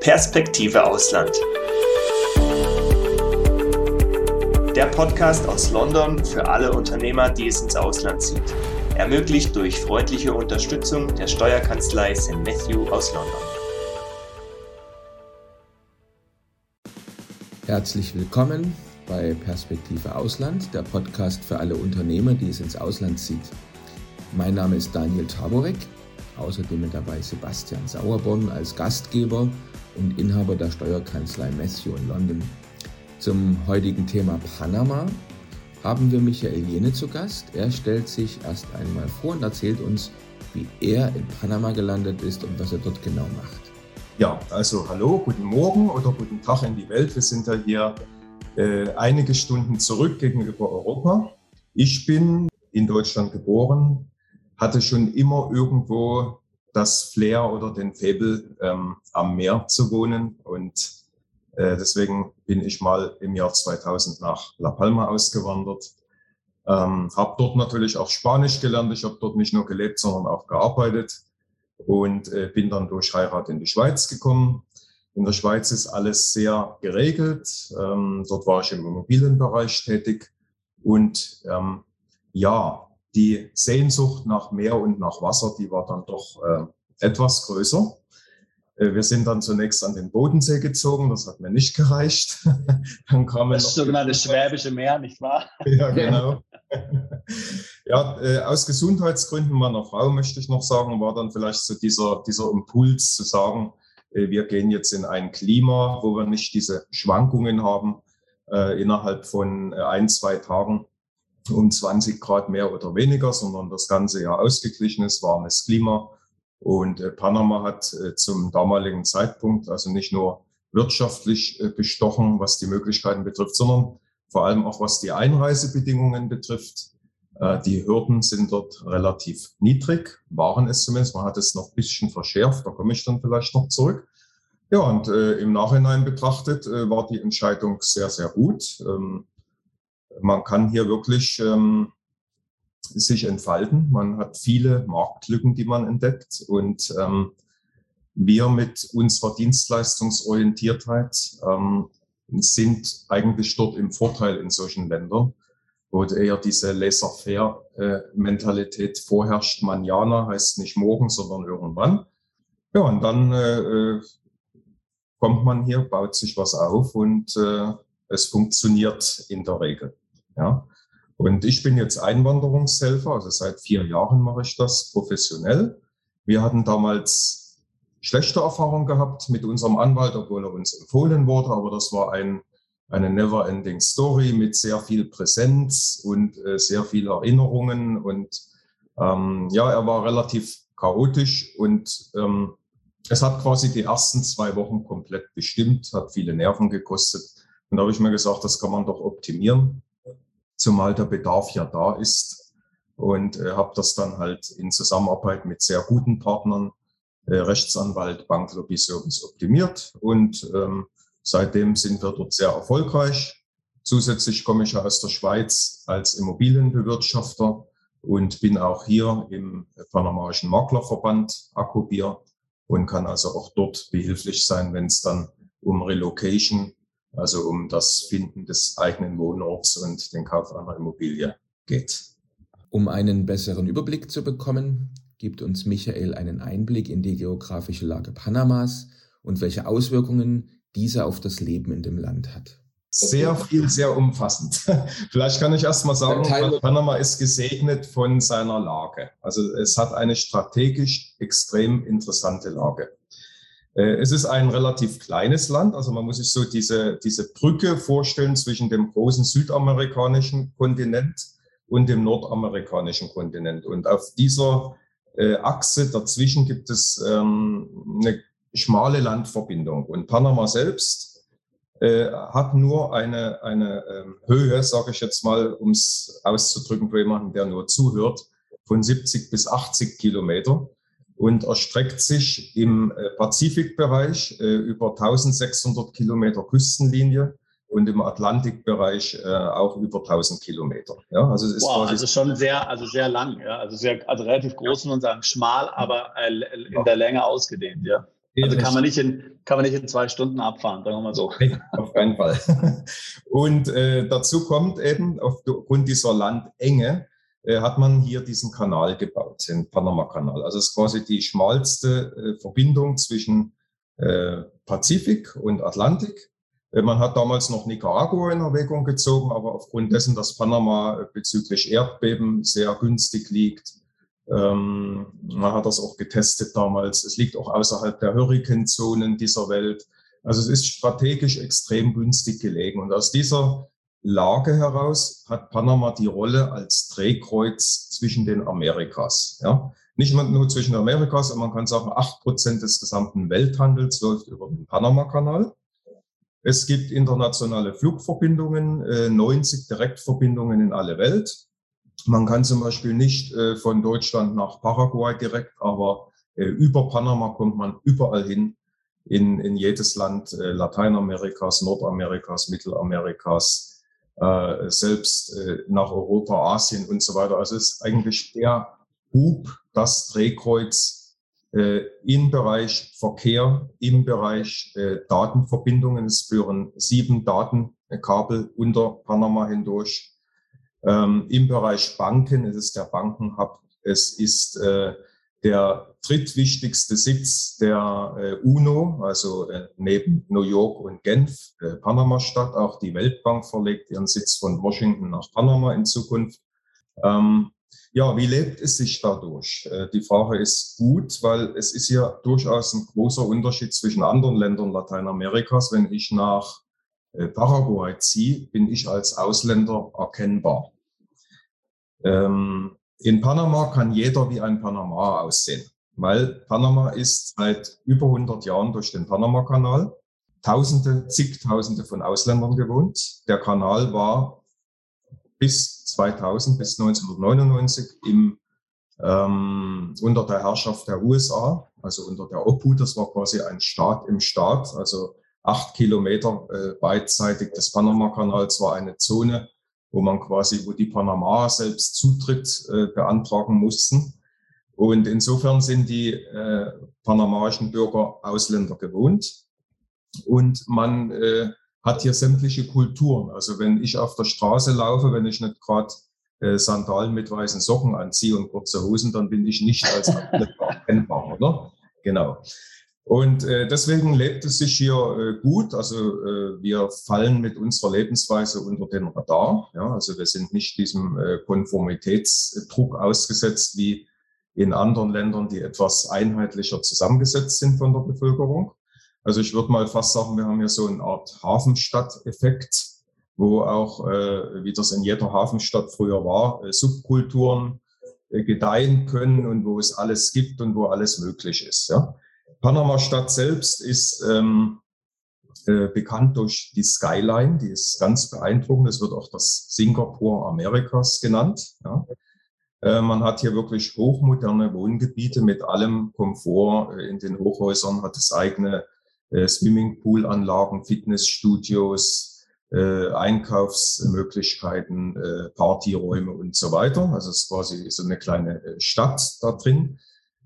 Perspektive Ausland. Der Podcast aus London für alle Unternehmer, die es ins Ausland zieht. Ermöglicht durch freundliche Unterstützung der Steuerkanzlei St. Matthew aus London. Herzlich willkommen bei Perspektive Ausland, der Podcast für alle Unternehmer, die es ins Ausland zieht. Mein Name ist Daniel Taborek, außerdem mit dabei Sebastian Sauerborn als Gastgeber und Inhaber der Steuerkanzlei Matthew in London. Zum heutigen Thema Panama haben wir Michael Jene zu Gast. Er stellt sich erst einmal vor und erzählt uns, wie er in Panama gelandet ist und was er dort genau macht. Ja, also hallo, guten Morgen oder guten Tag in die Welt. Wir sind ja hier äh, einige Stunden zurück gegenüber Europa. Ich bin in Deutschland geboren, hatte schon immer irgendwo das Flair oder den Faible, ähm, am Meer zu wohnen. Und äh, deswegen bin ich mal im Jahr 2000 nach La Palma ausgewandert. Ähm, habe dort natürlich auch Spanisch gelernt. Ich habe dort nicht nur gelebt, sondern auch gearbeitet und äh, bin dann durch Heirat in die Schweiz gekommen. In der Schweiz ist alles sehr geregelt. Ähm, dort war ich im Immobilienbereich tätig und ähm, ja, die Sehnsucht nach Meer und nach Wasser, die war dann doch äh, etwas größer. Äh, wir sind dann zunächst an den Bodensee gezogen, das hat mir nicht gereicht. dann kam das sogenannte Schwäbische Meer, nicht wahr? ja, genau. ja, äh, aus Gesundheitsgründen meiner Frau möchte ich noch sagen, war dann vielleicht so dieser, dieser Impuls zu sagen, äh, wir gehen jetzt in ein Klima, wo wir nicht diese Schwankungen haben äh, innerhalb von ein, zwei Tagen um 20 Grad mehr oder weniger, sondern das ganze Jahr ausgeglichenes, warmes Klima. Und äh, Panama hat äh, zum damaligen Zeitpunkt also nicht nur wirtschaftlich äh, bestochen, was die Möglichkeiten betrifft, sondern vor allem auch was die Einreisebedingungen betrifft. Äh, die Hürden sind dort relativ niedrig, waren es zumindest. Man hat es noch ein bisschen verschärft, da komme ich dann vielleicht noch zurück. Ja, und äh, im Nachhinein betrachtet äh, war die Entscheidung sehr, sehr gut. Ähm, man kann hier wirklich ähm, sich entfalten. Man hat viele Marktlücken, die man entdeckt. Und ähm, wir mit unserer Dienstleistungsorientiertheit ähm, sind eigentlich dort im Vorteil in solchen Ländern, wo eher diese Laissez-faire-Mentalität vorherrscht. Manjana heißt nicht morgen, sondern irgendwann. Ja, und dann äh, äh, kommt man hier, baut sich was auf und äh, es funktioniert in der Regel. Ja. Und ich bin jetzt Einwanderungshelfer, also seit vier Jahren mache ich das professionell. Wir hatten damals schlechte Erfahrungen gehabt mit unserem Anwalt, obwohl er uns empfohlen wurde, aber das war ein, eine never-ending Story mit sehr viel Präsenz und äh, sehr viel Erinnerungen und ähm, ja, er war relativ chaotisch und ähm, es hat quasi die ersten zwei Wochen komplett bestimmt, hat viele Nerven gekostet. Und da habe ich mir gesagt, das kann man doch optimieren zumal der Bedarf ja da ist. Und äh, habe das dann halt in Zusammenarbeit mit sehr guten Partnern, äh, Rechtsanwalt, Bank, Lobby Service optimiert. Und ähm, seitdem sind wir dort sehr erfolgreich. Zusätzlich komme ich aus der Schweiz als Immobilienbewirtschafter und bin auch hier im Panamaischen Maklerverband Akkubier und kann also auch dort behilflich sein, wenn es dann um Relocation also um das Finden des eigenen Wohnorts und den Kauf einer Immobilie geht. Um einen besseren Überblick zu bekommen, gibt uns Michael einen Einblick in die geografische Lage Panamas und welche Auswirkungen diese auf das Leben in dem Land hat. Sehr viel, sehr umfassend. Vielleicht kann ich erst mal sagen, Panama ist gesegnet von seiner Lage. Also es hat eine strategisch extrem interessante Lage. Äh, es ist ein relativ kleines Land, also man muss sich so diese, diese Brücke vorstellen zwischen dem großen südamerikanischen Kontinent und dem nordamerikanischen Kontinent. Und auf dieser äh, Achse dazwischen gibt es ähm, eine schmale Landverbindung. Und Panama selbst äh, hat nur eine, eine ähm, Höhe, sage ich jetzt mal, um es auszudrücken für jemanden, der nur zuhört, von 70 bis 80 Kilometer und erstreckt sich im äh, Pazifikbereich äh, über 1600 Kilometer Küstenlinie und im Atlantikbereich äh, auch über 1000 Kilometer. Ja, also es ist wow, also schon sehr, also sehr lang, ja, also sehr, also relativ groß, man sagen, schmal, aber in der Länge ausgedehnt, ja. Also kann man nicht in, kann man nicht in zwei Stunden abfahren, sagen wir mal so. Nee, auf keinen Fall. Und äh, dazu kommt eben, aufgrund dieser Landenge, hat man hier diesen Kanal gebaut, den Panama-Kanal. Also es ist quasi die schmalste äh, Verbindung zwischen äh, Pazifik und Atlantik. Äh, man hat damals noch Nicaragua in Erwägung gezogen, aber aufgrund dessen, dass Panama bezüglich Erdbeben sehr günstig liegt, ähm, man hat das auch getestet damals. Es liegt auch außerhalb der Hurrikanzonen dieser Welt. Also es ist strategisch extrem günstig gelegen. Und aus dieser Lage heraus hat Panama die Rolle als Drehkreuz zwischen den Amerikas. Ja? Nicht nur zwischen Amerikas, man kann sagen, acht Prozent des gesamten Welthandels läuft über den Panama-Kanal. Es gibt internationale Flugverbindungen, 90 äh, Direktverbindungen in alle Welt. Man kann zum Beispiel nicht äh, von Deutschland nach Paraguay direkt, aber äh, über Panama kommt man überall hin, in, in jedes Land Lateinamerikas, Nordamerikas, Mittelamerikas, selbst nach Europa, Asien und so weiter. Also es ist eigentlich der Hub, das Drehkreuz im Bereich Verkehr, im Bereich Datenverbindungen. Es führen sieben Datenkabel unter Panama hindurch ähm, Im Bereich Banken ist es der Bankenhub. Es ist äh, der drittwichtigste Sitz der äh, UNO, also äh, neben New York und Genf, äh, Panama-Stadt. Auch die Weltbank verlegt ihren Sitz von Washington nach Panama in Zukunft. Ähm, ja, wie lebt es sich dadurch? Die Frage ist gut, weil es ist ja durchaus ein großer Unterschied zwischen anderen Ländern Lateinamerikas. Wenn ich nach Paraguay ziehe, bin ich als Ausländer erkennbar. Ähm, in Panama kann jeder wie ein Panama aussehen, weil Panama ist seit über 100 Jahren durch den Panama-Kanal. Tausende, zigtausende von Ausländern gewohnt. Der Kanal war bis 2000, bis 1999 im, ähm, unter der Herrschaft der USA, also unter der Obhut. Das war quasi ein Staat im Staat, also acht Kilometer äh, beidseitig des Panama-Kanals war eine Zone, wo man quasi, wo die Panama selbst Zutritt äh, beantragen mussten. Und insofern sind die äh, panamaischen Bürger Ausländer gewohnt. Und man äh, hat hier sämtliche Kulturen. Also wenn ich auf der Straße laufe, wenn ich nicht gerade äh, Sandalen mit weißen Socken anziehe und kurze Hosen, dann bin ich nicht als erkennbar, oder? Genau. Und äh, deswegen lebt es sich hier äh, gut. Also äh, wir fallen mit unserer Lebensweise unter den Radar. Ja, also wir sind nicht diesem äh, Konformitätsdruck ausgesetzt wie in anderen Ländern, die etwas einheitlicher zusammengesetzt sind von der Bevölkerung. Also ich würde mal fast sagen, wir haben hier so eine Art Hafenstadt-Effekt, wo auch, äh, wie das in jeder Hafenstadt früher war, äh, Subkulturen äh, gedeihen können und wo es alles gibt und wo alles möglich ist. Ja. Panama-Stadt selbst ist ähm, äh, bekannt durch die Skyline, die ist ganz beeindruckend. Es wird auch das Singapur Amerikas genannt. Ja. Äh, man hat hier wirklich hochmoderne Wohngebiete mit allem Komfort. Äh, in den Hochhäusern hat es eigene äh, Swimmingpool-Anlagen, Fitnessstudios, äh, Einkaufsmöglichkeiten, äh, Partyräume und so weiter. Also es ist quasi so eine kleine äh, Stadt da drin.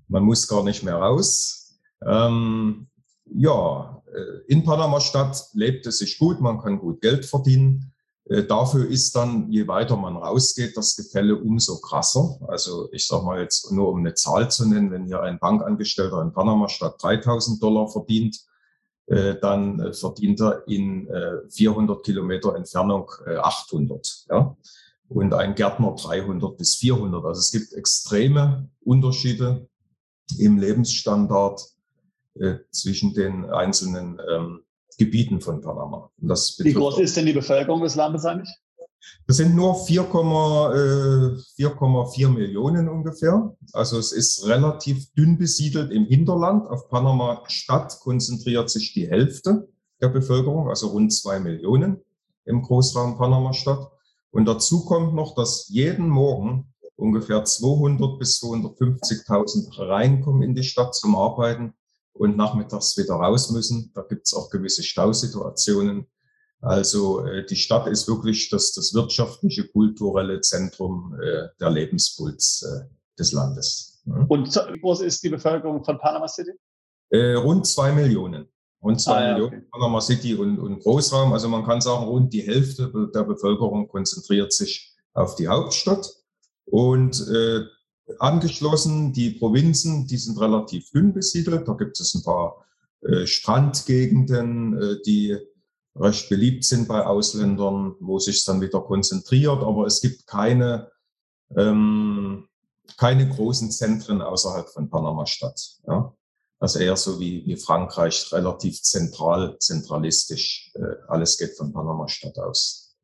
Man muss gar nicht mehr raus. Ähm, ja, äh, in Panama-Stadt lebt es sich gut, man kann gut Geld verdienen. Äh, dafür ist dann, je weiter man rausgeht, das Gefälle umso krasser. Also ich sage mal jetzt nur, um eine Zahl zu nennen, wenn hier ein Bankangestellter in Panama-Stadt 3000 Dollar verdient, äh, dann verdient er in 400 Kilometer Entfernung 800. Ja? Und ein Gärtner 300 bis 400. Also es gibt extreme Unterschiede im Lebensstandard äh, zwischen den einzelnen ähm, Gebieten von Panama. Wie groß ist denn die Bevölkerung des Landes eigentlich? Das sind nur 4,4 äh, Millionen ungefähr. Also es ist relativ dünn besiedelt im Hinterland. Auf Panama Stadt konzentriert sich die Hälfte der Bevölkerung, also rund zwei Millionen im Großraum Panama Stadt. Und dazu kommt noch, dass jeden Morgen ungefähr 200 bis 250.000 reinkommen in die Stadt zum Arbeiten und nachmittags wieder raus müssen. Da gibt es auch gewisse Stausituationen. Also äh, die Stadt ist wirklich das, das wirtschaftliche, kulturelle Zentrum äh, der Lebenspuls äh, des Landes. Ja. Und wie groß ist die Bevölkerung von Panama City? Äh, rund zwei Millionen. Rund zwei ah, Millionen okay. Panama City und, und Großraum. Also man kann sagen, rund die Hälfte der Bevölkerung konzentriert sich auf die Hauptstadt. Und äh, angeschlossen, die Provinzen, die sind relativ dünn besiedelt. Da gibt es ein paar äh, Strandgegenden, äh, die recht beliebt sind bei Ausländern, wo sich dann wieder konzentriert. Aber es gibt keine, ähm, keine großen Zentren außerhalb von Panama-Stadt. Ja? Also eher so wie, wie Frankreich, relativ zentral, zentralistisch. Äh, alles geht von Panama-Stadt aus.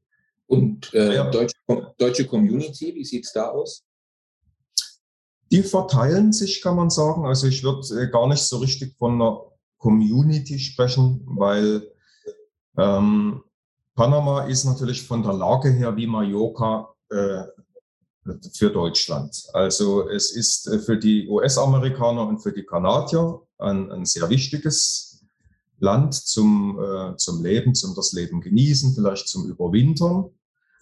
Und äh, ja. deutsche, deutsche Community, wie sieht's da aus? Die verteilen sich, kann man sagen. Also ich würde äh, gar nicht so richtig von einer Community sprechen, weil ähm, Panama ist natürlich von der Lage her wie Mallorca äh, für Deutschland. Also es ist äh, für die US-Amerikaner und für die Kanadier ein, ein sehr wichtiges Land zum, äh, zum Leben, zum das Leben genießen, vielleicht zum Überwintern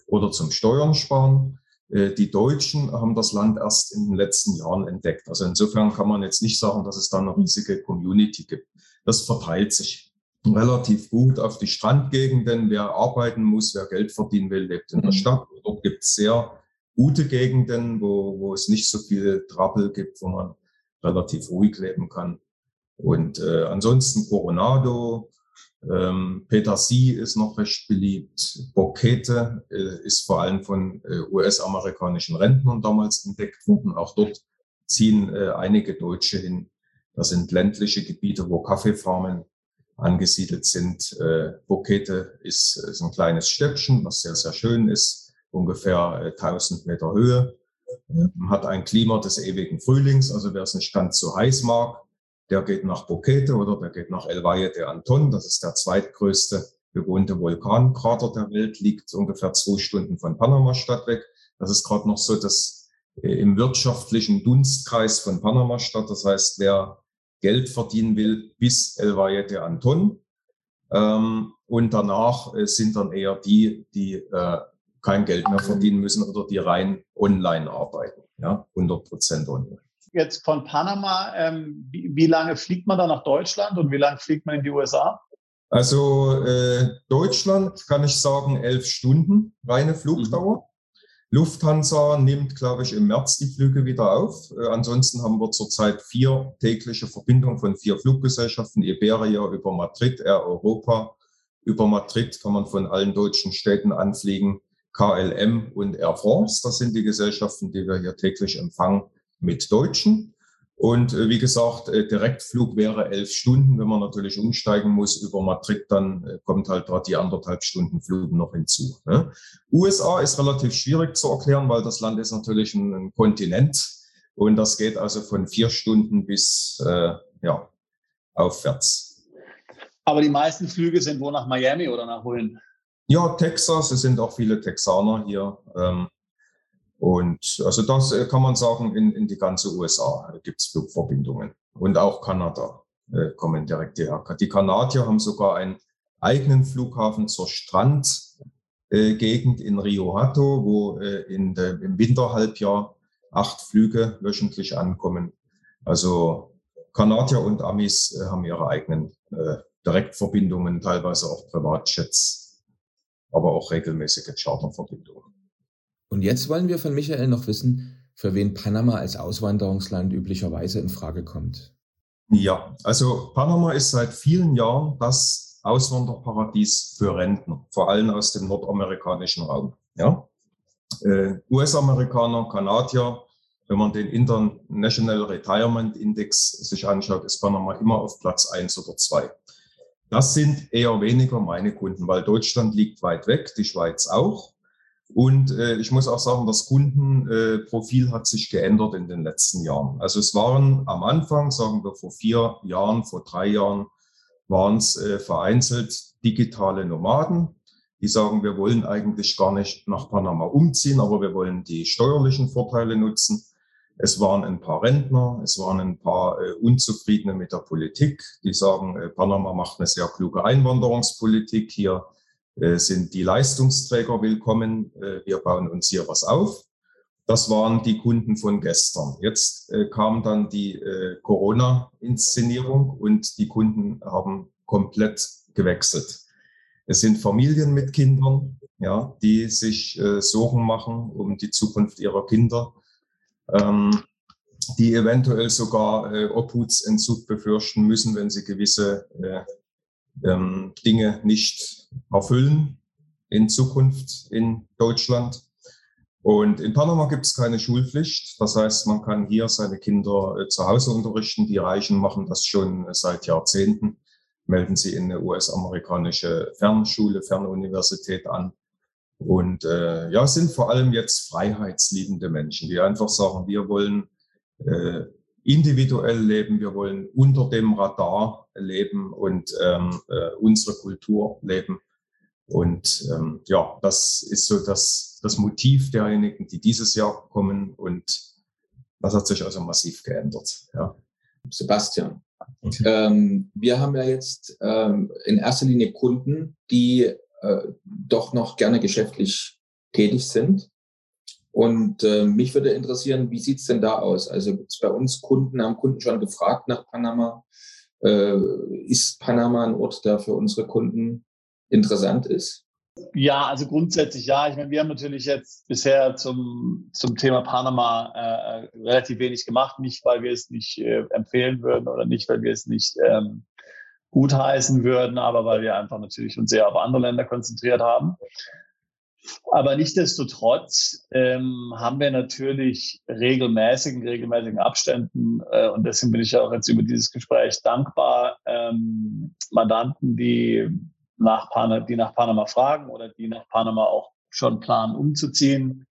oder zum Steuern sparen. Äh, die Deutschen haben das Land erst in den letzten Jahren entdeckt. Also insofern kann man jetzt nicht sagen, dass es da eine riesige Community gibt. Das verteilt sich relativ gut auf die Strandgegenden. Wer arbeiten muss, wer Geld verdienen will, lebt in der mhm. Stadt. Dort gibt es sehr gute Gegenden, wo, wo es nicht so viel Trouble gibt, wo man relativ ruhig leben kann. Und äh, ansonsten Coronado, ähm, Petersie ist noch recht beliebt. Boquete äh, ist vor allem von äh, US-amerikanischen Rentnern damals entdeckt worden. Auch dort ziehen äh, einige Deutsche hin. Das sind ländliche Gebiete, wo Kaffeefarmen angesiedelt sind. Äh, Boquete ist, ist ein kleines Städtchen, was sehr, sehr schön ist, ungefähr äh, 1000 Meter Höhe. Man hat ein Klima des ewigen Frühlings, also wer es nicht ganz so heiß mag, der geht nach Boquete oder der geht nach El Valle de Anton. Das ist der zweitgrößte bewohnte Vulkankrater der Welt, liegt ungefähr zwei Stunden von Panama-Stadt weg. Das ist gerade noch so das äh, im wirtschaftlichen Dunstkreis von Panama-Stadt. Das heißt, wer Geld verdienen will, bis El Valle de Anton. Ähm, und danach äh, sind dann eher die, die äh, kein Geld mehr verdienen müssen oder die rein online arbeiten. Ja, 100 Prozent online. Jetzt von Panama, ähm, wie, wie, lange fliegt man da nach Deutschland und wie lange fliegt man in die USA? Also äh, Deutschland kann ich sagen elf Stunden reine Flugdauer. Mhm. Lufthansa nimmt, glaube ich, im März die Flüge wieder auf. Äh, ansonsten haben wir zurzeit vier tägliche Verbindungen von vier Fluggesellschaften, Iberia über Madrid, Air Europa. Über Madrid kann man von allen deutschen Städten anfliegen, KLM und Air France. Das sind die Gesellschaften, die wir hier täglich empfangen mit Deutschen. Und äh, wie gesagt, äh, Direktflug wäre elf Stunden. Wenn man natürlich umsteigen muss über Madrid, dann äh, kommt halt dort die anderthalb Stunden Flug noch hinzu. Ne? USA ist relativ schwierig zu erklären, weil das Land ist natürlich ein, ein Kontinent und das geht also von vier Stunden bis äh, ja, aufwärts. Aber die meisten Flüge sind wo nach Miami oder nach wohin? Ja, Texas. Es sind auch viele Texaner hier. Ähm, und also das äh, kann man sagen, in, in die ganze USA gibt es Flugverbindungen. Und auch Kanada äh, kommen direkt hierher. Die Kanadier haben sogar einen eigenen Flughafen zur Strandgegend äh, in Rio Hato, wo äh, in de, im Winterhalbjahr acht Flüge wöchentlich ankommen. Also Kanadier und Amis äh, haben ihre eigenen äh, Direktverbindungen, teilweise auch Privatjets, aber auch regelmäßige Charterverbindungen. Und jetzt wollen wir von Michael noch wissen, für wen Panama als Auswanderungsland üblicherweise in Frage kommt. Ja, also Panama ist seit vielen Jahren das Auswanderparadies für Rentner, vor allem aus dem nordamerikanischen Raum. Ja? Äh, US-Amerikaner, Kanadier, wenn man den International Retirement Index sich anschaut, ist Panama immer auf Platz eins oder zwei. Das sind eher weniger meine Kunden, weil Deutschland liegt weit weg, die Schweiz auch. Und äh, ich muss auch sagen, das Kundenprofil äh, hat sich geändert in den letzten Jahren. Also es waren am Anfang, sagen wir vor vier Jahren, vor drei Jahren, waren es äh, vereinzelt digitale Nomaden, die sagen, wir wollen eigentlich gar nicht nach Panama umziehen, aber wir wollen die steuerlichen Vorteile nutzen. Es waren ein paar Rentner, es waren ein paar äh, Unzufriedene mit der Politik, die sagen, äh, Panama macht eine sehr kluge Einwanderungspolitik. Hier sind die Leistungsträger willkommen. Äh, wir bauen uns hier was auf. Das waren die Kunden von gestern. Jetzt äh, kam dann die äh, Corona-Inszenierung und die Kunden haben komplett gewechselt. Es sind Familien mit Kindern, ja, die sich äh, Sorgen machen um die Zukunft ihrer Kinder, ähm, die eventuell sogar äh, Obhutsentzug befürchten müssen, wenn sie gewisse äh, ähm, Dinge nicht erfüllen in Zukunft in Deutschland. Und in Panama gibt es keine Schulpflicht. Das heißt, man kann hier seine Kinder äh, zu Hause unterrichten. Die Reichen machen das schon seit Jahrzehnten melden sie in eine US-amerikanische Fernschule, Fernuniversität an. Und äh, ja, sind vor allem jetzt freiheitsliebende Menschen, die einfach sagen, wir wollen äh, individuell leben, wir wollen unter dem Radar leben und ähm, äh, unsere Kultur leben. Und ähm, ja, das ist so das, das Motiv derjenigen, die dieses Jahr kommen. Und das hat sich also massiv geändert. Ja. Sebastian, Okay. Ähm, wir haben ja jetzt ähm, in erster Linie Kunden, die äh, doch noch gerne geschäftlich tätig sind. Und äh, mich würde interessieren, wie sieht's denn da aus? Also gibt's bei uns Kunden, haben Kunden schon gefragt nach Panama. Äh, ist Panama ein Ort, der für unsere Kunden interessant ist? Ja, also grundsätzlich ja. Ich meine, wir haben natürlich jetzt bisher zum, zum Thema Panama äh, relativ wenig gemacht. Nicht, weil wir es nicht äh, empfehlen würden oder nicht, weil wir es nicht ähm, gutheißen würden, aber weil wir einfach natürlich uns sehr auf andere Länder konzentriert haben. Aber nichtdestotrotz ähm, haben wir natürlich regelmäßigen, regelmäßigen Abständen äh, und deswegen bin ich auch jetzt über dieses Gespräch dankbar, ähm, Mandanten, die nach Panama, die nach Panama fragen oder die nach Panama auch schon planen umzuziehen.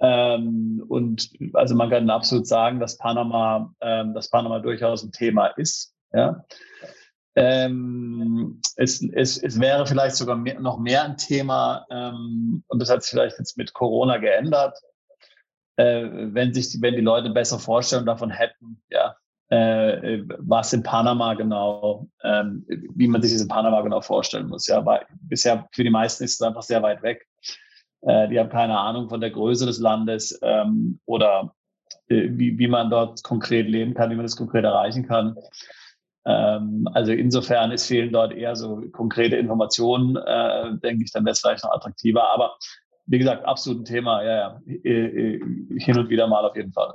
Ähm, und also man kann absolut sagen, dass Panama, ähm, dass Panama durchaus ein Thema ist. Ja. Ähm, es, es, es wäre vielleicht sogar mehr, noch mehr ein Thema, ähm, und das hat sich vielleicht jetzt mit Corona geändert, äh, wenn sich die, wenn die Leute besser Vorstellungen davon hätten, ja, äh, was in Panama genau, ähm, wie man sich das in Panama genau vorstellen muss. Ja, weil bisher für die meisten ist es einfach sehr weit weg. Äh, die haben keine Ahnung von der Größe des Landes ähm, oder äh, wie, wie man dort konkret leben kann, wie man das konkret erreichen kann. Ähm, also insofern ist fehlen dort eher so konkrete Informationen, äh, denke ich, dann wäre es vielleicht noch attraktiver. Aber wie gesagt, absolut ein Thema, ja, ja, hin und wieder mal auf jeden Fall.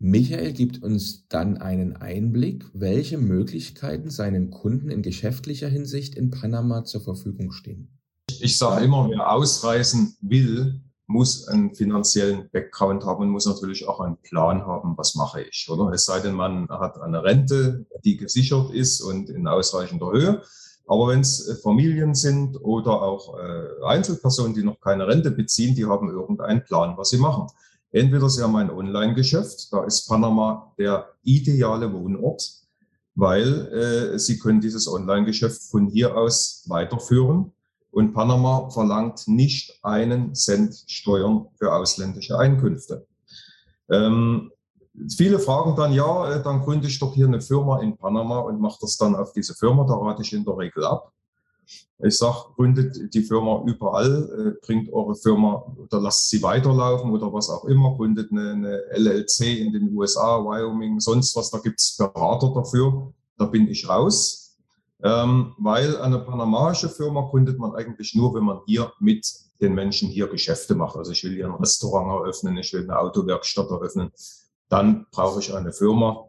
Michael gibt uns dann einen Einblick, welche Möglichkeiten seinen Kunden in geschäftlicher Hinsicht in Panama zur Verfügung stehen. Ich sage immer, wer ausreisen will, muss einen finanziellen Background haben und muss natürlich auch einen Plan haben, was mache ich, oder? Es sei denn, man hat eine Rente, die gesichert ist und in ausreichender Höhe. Aber wenn es Familien sind oder auch äh, Einzelpersonen, die noch keine Rente beziehen, die haben irgendeinen Plan, was sie machen. Entweder Sie haben ein Online-Geschäft, da ist Panama der ideale Wohnort, weil äh, Sie können dieses Online-Geschäft von hier aus weiterführen. Und Panama verlangt nicht einen Cent Steuern für ausländische Einkünfte. Ähm, viele fragen dann, ja, äh, dann gründe ich doch hier eine Firma in Panama und mache das dann auf diese Firma, da rate ich in der Regel ab. Ich sage, gründet die Firma überall, äh, bringt eure Firma oder lasst sie weiterlaufen oder was auch immer, gründet eine, eine LLC in den USA, Wyoming, sonst was, da gibt's Berater dafür, da bin ich raus. Ähm, weil eine panamaische Firma gründet man eigentlich nur, wenn man hier mit den Menschen hier Geschäfte macht. Also ich will hier ein Restaurant eröffnen, ich will eine Autowerkstatt eröffnen. Dann brauche ich eine Firma,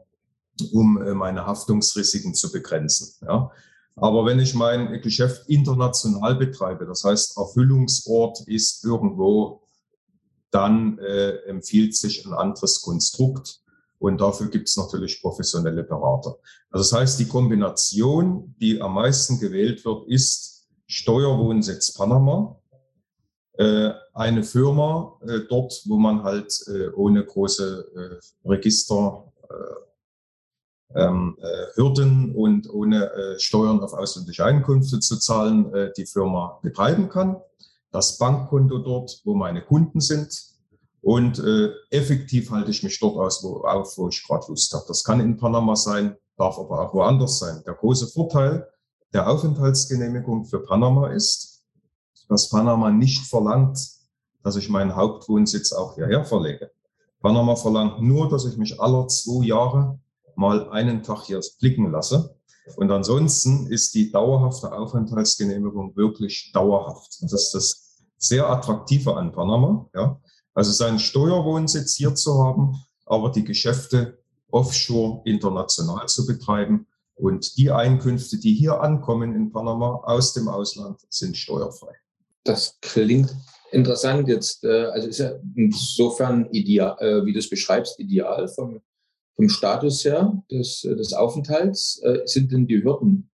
um äh, meine Haftungsrisiken zu begrenzen. Ja. Aber wenn ich mein Geschäft international betreibe, das heißt Erfüllungsort ist irgendwo, dann äh, empfiehlt sich ein anderes Konstrukt. Und dafür gibt es natürlich professionelle Berater. Also das heißt, die Kombination, die am meisten gewählt wird, ist Steuerwohnsitz Panama, äh, eine Firma äh, dort, wo man halt äh, ohne große Register äh, ähm, äh, Hürden und ohne Steuern auf ausländische Einkünfte zu zahlen, die Firma betreiben kann. Das Bankkonto dort, wo meine Kunden sind. Und äh, effektiv halte ich mich dort aus, wo, auf, wo ich gerade Lust habe. Das kann in Panama sein, darf aber auch woanders sein. Der große Vorteil der Aufenthaltsgenehmigung für Panama ist, dass Panama nicht verlangt, dass ich meinen Hauptwohnsitz auch hierher verlege. Panama verlangt nur, dass ich mich aller zwei Jahre mal einen Tag hier blicken lasse. Und ansonsten ist die dauerhafte Aufenthaltsgenehmigung wirklich dauerhaft. Das ist das sehr Attraktive an Panama. Ja. Also seinen Steuerwohnsitz hier zu haben, aber die Geschäfte offshore international zu betreiben. Und die Einkünfte, die hier ankommen in Panama aus dem Ausland, sind steuerfrei. Das klingt interessant jetzt. Äh, also ist ja insofern ideal, äh, wie du es beschreibst, ideal vom, vom Status her des, des Aufenthalts. Äh, sind denn die Hürden,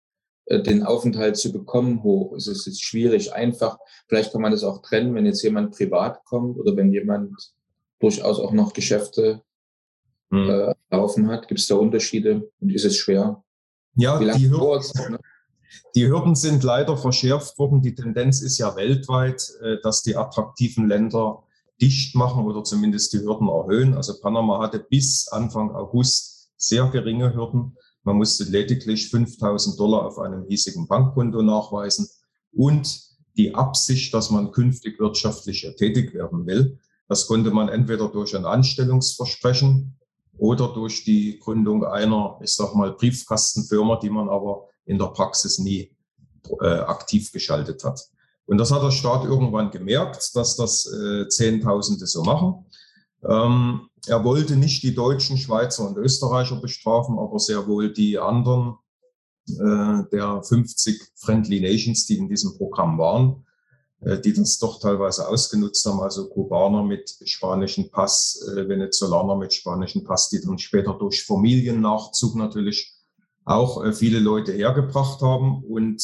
den Aufenthalt zu bekommen, hoch? Ist es jetzt schwierig, einfach? Vielleicht kann man das auch trennen, wenn jetzt jemand privat kommt oder wenn jemand durchaus auch noch Geschäfte hm. äh, laufen hat. Gibt es da Unterschiede und ist es schwer? Ja, die Hürden, ne? die Hürden sind leider verschärft worden. Die Tendenz ist ja weltweit, äh, dass die attraktiven Länder dicht machen oder zumindest die Hürden erhöhen. Also Panama hatte bis Anfang August sehr geringe Hürden. Man musste lediglich 5000 Dollar auf einem hiesigen Bankkonto nachweisen und die Absicht, dass man künftig wirtschaftlich tätig werden will. Das konnte man entweder durch ein Anstellungsversprechen oder durch die Gründung einer, ich sag mal, Briefkastenfirma, die man aber in der Praxis nie äh, aktiv geschaltet hat. Und das hat der Staat irgendwann gemerkt, dass das äh, Zehntausende so machen. Ähm, er wollte nicht die Deutschen, Schweizer und Österreicher bestrafen, aber sehr wohl die anderen äh, der 50 Friendly Nations, die in diesem Programm waren. Äh, die das doch teilweise ausgenutzt haben, also Kubaner mit spanischem Pass, äh, Venezolaner mit spanischem Pass, die dann später durch Familiennachzug natürlich auch äh, viele Leute hergebracht haben und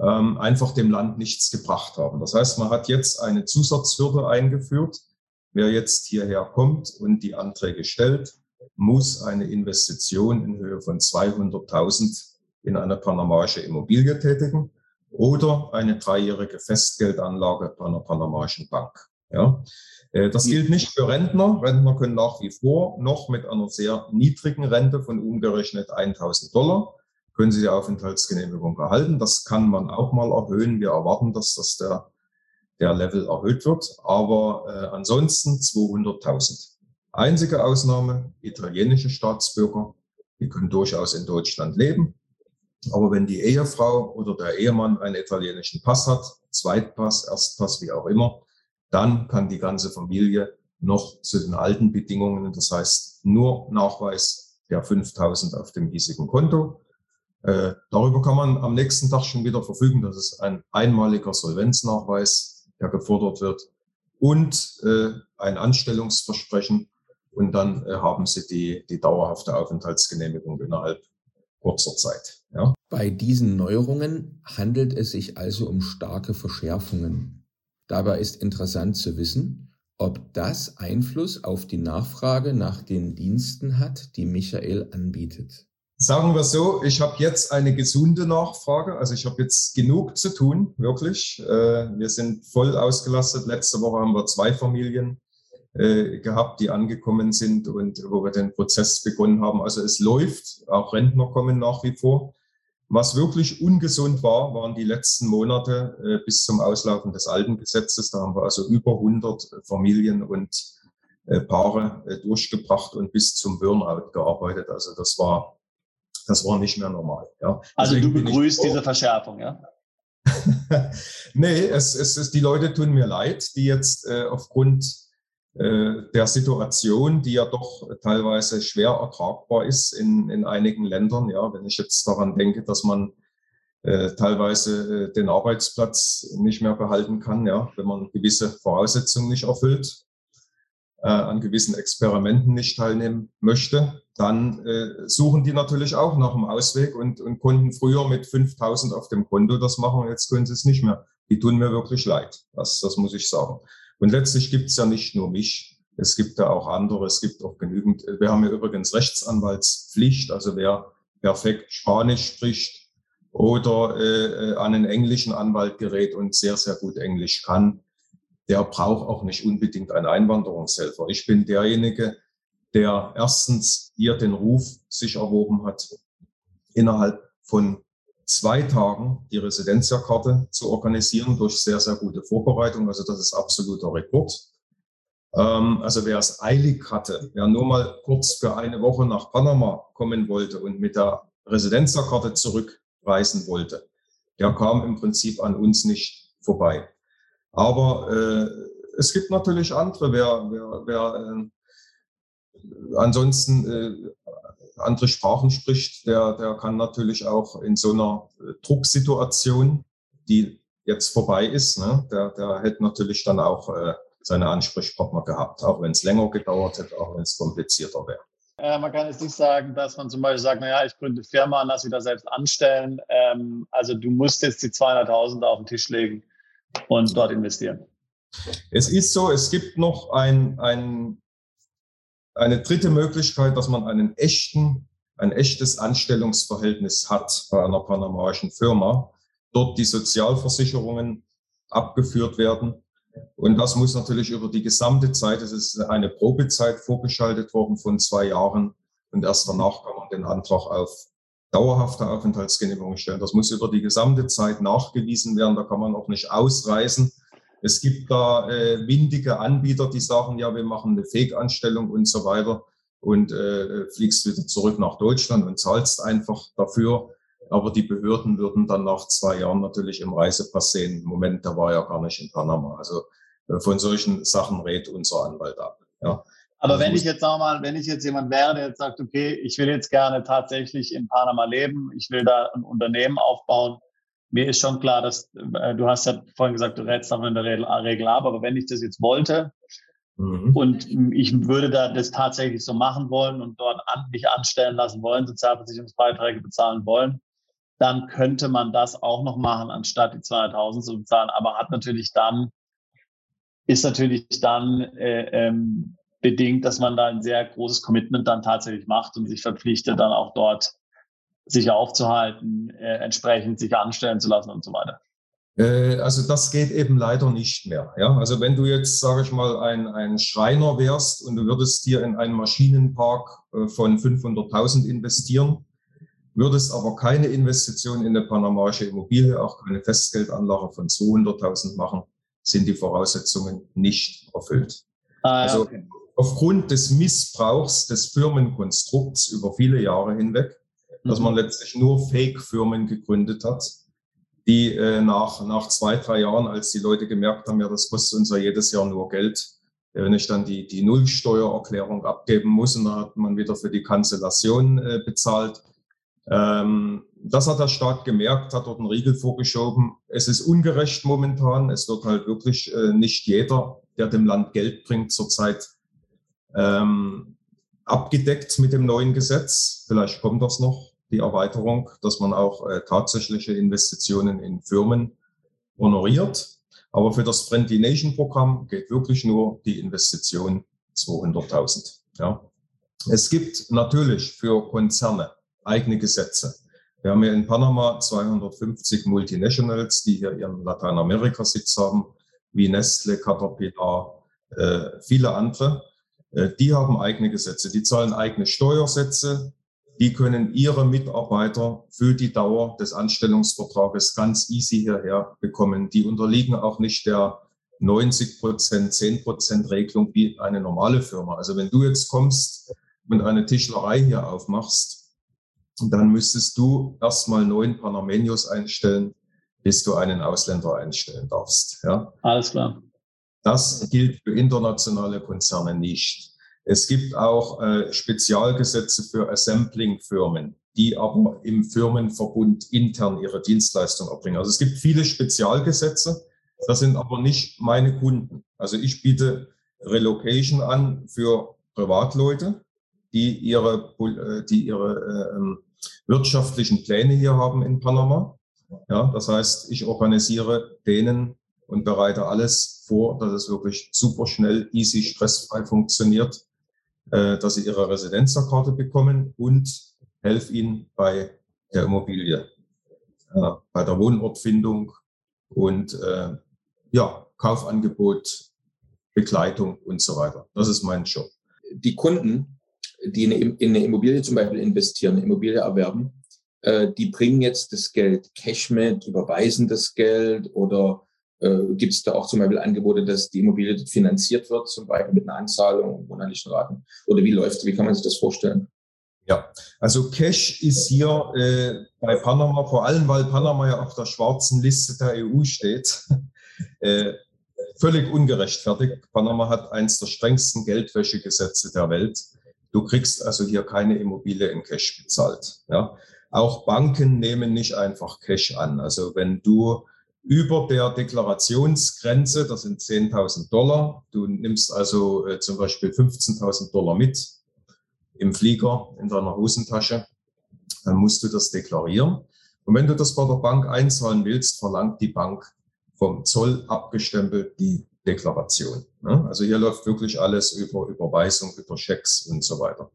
ähm, einfach dem Land nichts gebracht haben. Das heißt, man hat jetzt eine Zusatzhürde eingeführt. Wer jetzt hierher kommt und die Anträge stellt, muss eine Investition in Höhe von 200.000 in eine panamaische Immobilie tätigen oder eine dreijährige Festgeldanlage bei einer panamaischen Bank. Ja. Äh, das gilt nicht für Rentner. Rentner können nach wie vor noch mit einer sehr niedrigen Rente von umgerechnet 1000 Dollar können Sie die Aufenthaltsgenehmigung erhalten. Das kann man auch mal erhöhen. Wir erwarten, dass das der, der Level erhöht wird. Aber äh, ansonsten 200.000. Einzige Ausnahme, italienische Staatsbürger, die können durchaus in Deutschland leben, aber wenn die Ehefrau oder der Ehemann einen italienischen Pass hat, Zweitpass, Erstpass, wie auch immer, dann kann die ganze Familie noch zu den alten Bedingungen, das heißt nur Nachweis der 5000 auf dem hiesigen Konto. Äh, darüber kann man am nächsten Tag schon wieder verfügen. Das ist ein einmaliger Solvenznachweis, der gefordert wird und äh, ein Anstellungsversprechen. Und dann äh, haben Sie die, die dauerhafte Aufenthaltsgenehmigung innerhalb kurzer Zeit. Ja. Bei diesen Neuerungen handelt es sich also um starke Verschärfungen. Dabei ist interessant zu wissen, ob das Einfluss auf die Nachfrage nach den Diensten hat, die Michael anbietet. Sagen wir so, ich habe jetzt eine gesunde Nachfrage. Also ich habe jetzt genug zu tun, wirklich. Äh, wir sind voll ausgelastet. Letzte Woche haben wir zwei Familien äh, gehabt, die angekommen sind und wo wir den Prozess begonnen haben. Also es läuft, auch Rentner kommen nach wie vor. Was wirklich ungesund war, waren die letzten Monate äh, bis zum Auslaufen des alten Gesetzes. Da haben wir also über 100 Familien und Paare durchgebracht und bis zum Burnout gearbeitet. Also das war, das war nicht mehr normal. Ja. Also Deswegen du begrüßt diese Verschärfung, ja? nee, es, es ist, die Leute tun mir leid, die jetzt äh, aufgrund äh, der Situation, die ja doch teilweise schwer ertragbar ist in, in einigen Ländern. Ja, wenn ich jetzt daran denke, dass man äh, teilweise äh, den Arbeitsplatz nicht mehr behalten kann, ja, wenn man gewisse Voraussetzungen nicht erfüllt, äh, an gewissen Experimenten nicht teilnehmen möchte, dann äh, suchen die natürlich auch nach einem Ausweg und, und konnten früher mit 5000 auf dem Konto das machen, jetzt können sie es nicht mehr. Die tun mir wirklich leid, das, das muss ich sagen. Und letztlich gibt es ja nicht nur mich, es gibt ja auch andere, es gibt auch genügend. Wir haben ja übrigens Rechtsanwaltspflicht, also wer perfekt Spanisch spricht oder äh, an einen englischen Anwalt gerät und sehr, sehr gut Englisch kann, der braucht auch nicht unbedingt einen Einwanderungshelfer. Ich bin derjenige, der erstens hier den Ruf sich erworben hat, innerhalb von zwei Tagen die Residenzierkarte zu organisieren durch sehr, sehr gute Vorbereitung. Also das ist absoluter Rekord. Ähm, also wer es eilig hatte, wer nur mal kurz für eine Woche nach Panama kommen wollte und mit der Residenzierkarte zurückreisen wollte, der kam im Prinzip an uns nicht vorbei. Aber äh, es gibt natürlich andere, wer, wer, wer äh, ansonsten äh, andere Sprachen spricht, der, der kann natürlich auch in so einer äh, Drucksituation, die jetzt vorbei ist, ne, der, der hätte natürlich dann auch äh, seine Ansprechpartner gehabt, auch wenn es länger gedauert hätte, auch wenn es komplizierter wäre. Äh, man kann jetzt nicht sagen, dass man zum Beispiel sagt, naja, ich gründe Firma und lass wieder selbst anstellen. Ähm, also du musst jetzt die 200.000 auf den Tisch legen und dort investieren. Es ist so, es gibt noch ein, ein, eine dritte Möglichkeit, dass man einen echten, ein echtes Anstellungsverhältnis hat bei einer panamaischen Firma. Dort die Sozialversicherungen abgeführt werden und das muss natürlich über die gesamte Zeit, es ist eine Probezeit vorgeschaltet worden von zwei Jahren und erst danach kann man den Antrag auf dauerhafte Aufenthaltsgenehmigung stellen. Das muss über die gesamte Zeit nachgewiesen werden, da kann man auch nicht ausreisen. Es gibt da äh, windige Anbieter, die sagen, ja, wir machen eine Fake-Anstellung und so weiter und äh, fliegst wieder zurück nach Deutschland und zahlst einfach dafür. Aber die Behörden würden dann nach zwei Jahren natürlich im Reisepass sehen, Moment, der war ja gar nicht in Panama. Also äh, von solchen Sachen rät unser Anwalt ab. Ja. Aber also wenn ich jetzt sag mal, wenn ich jetzt jemand wäre, der jetzt sagt, okay, ich will jetzt gerne tatsächlich in Panama leben, ich will da ein Unternehmen aufbauen, mir ist schon klar, dass äh, du hast ja vorhin gesagt, du rätst aber in der Regel ab, aber wenn ich das jetzt wollte mhm. und ich würde da das tatsächlich so machen wollen und dort an, mich anstellen lassen wollen, Sozialversicherungsbeiträge bezahlen wollen, dann könnte man das auch noch machen, anstatt die 200.000 zu bezahlen, aber hat natürlich dann, ist natürlich dann äh, ähm, bedingt, dass man da ein sehr großes Commitment dann tatsächlich macht und sich verpflichtet, dann auch dort sich aufzuhalten, äh, entsprechend sich anstellen zu lassen und so weiter. Äh, also das geht eben leider nicht mehr. Ja? Also wenn du jetzt, sage ich mal, ein, ein Schreiner wärst und du würdest dir in einen Maschinenpark äh, von 500.000 investieren, würdest aber keine Investition in eine panamaische Immobilie, auch keine Festgeldanlage von 200.000 machen, sind die Voraussetzungen nicht erfüllt. Ah, ja, also okay. aufgrund des Missbrauchs des Firmenkonstrukts über viele Jahre hinweg. Dass man letztlich nur Fake-Firmen gegründet hat, die äh, nach, nach zwei, drei Jahren, als die Leute gemerkt haben, ja, das kostet uns ja jedes Jahr nur Geld, wenn ich dann die, die Nullsteuererklärung abgeben muss und dann hat man wieder für die Kanzellation äh, bezahlt, ähm, das hat der Staat gemerkt, hat dort einen Riegel vorgeschoben. Es ist ungerecht momentan. Es wird halt wirklich äh, nicht jeder, der dem Land Geld bringt, zurzeit ähm, abgedeckt mit dem neuen Gesetz. Vielleicht kommt das noch, die Erweiterung, dass man auch äh, tatsächliche Investitionen in Firmen honoriert. Aber für das Friendly Nation Programm geht wirklich nur die Investition 200.000. Ja. Es gibt natürlich für Konzerne eigene Gesetze. Wir haben ja in Panama 250 Multinationals, die hier ihren Lateinamerika-Sitz haben, wie Nestle, Caterpillar, äh, viele andere. Äh, die haben eigene Gesetze, die zahlen eigene Steuersätze, die können ihre Mitarbeiter für die Dauer des Anstellungsvertrages ganz easy hierher bekommen. Die unterliegen auch nicht der 90 Prozent, 10 Prozent Regelung wie eine normale Firma. Also wenn du jetzt kommst und eine Tischlerei hier aufmachst, dann müsstest du erstmal neun Panamenios einstellen, bis du einen Ausländer einstellen darfst. Ja? Alles klar. Das gilt für internationale Konzerne nicht. Es gibt auch äh, Spezialgesetze für Assembling-Firmen, die aber im Firmenverbund intern ihre Dienstleistung erbringen. Also es gibt viele Spezialgesetze, das sind aber nicht meine Kunden. Also ich biete Relocation an für Privatleute, die ihre, äh, die ihre äh, wirtschaftlichen Pläne hier haben in Panama. Ja, das heißt, ich organisiere denen und bereite alles vor, dass es wirklich super schnell, easy, stressfrei funktioniert, äh, dass sie ihre Residenzerkarte bekommen und helfe ihnen bei der Immobilie, äh, bei der Wohnortfindung und äh, ja, Kaufangebot, Begleitung und so weiter. Das ist mein Job. Die Kunden die in eine Immobilie zum Beispiel investieren, eine Immobilie erwerben, äh, die bringen jetzt das Geld Cash mit, überweisen das Geld oder äh, gibt es da auch zum Beispiel Angebote, dass die Immobilie finanziert wird, zum Beispiel mit einer Anzahlung und monatlichen Raten? Oder wie läuft Wie kann man sich das vorstellen? Ja, also Cash ist hier äh, bei Panama, vor allem weil Panama ja auf der schwarzen Liste der EU steht, äh, völlig ungerechtfertigt. Panama hat eins der strengsten Geldwäschegesetze der Welt. Du kriegst also hier keine Immobilie in Cash bezahlt. Ja. Auch Banken nehmen nicht einfach Cash an. Also wenn du über der Deklarationsgrenze, das sind 10.000 Dollar, du nimmst also äh, zum Beispiel 15.000 Dollar mit im Flieger in deiner Hosentasche, dann musst du das deklarieren. Und wenn du das bei der Bank einzahlen willst, verlangt die Bank vom Zoll abgestempelt die Deklaration. Ne? Also hier läuft wirklich alles über Überweisung, über Schecks und so weiter.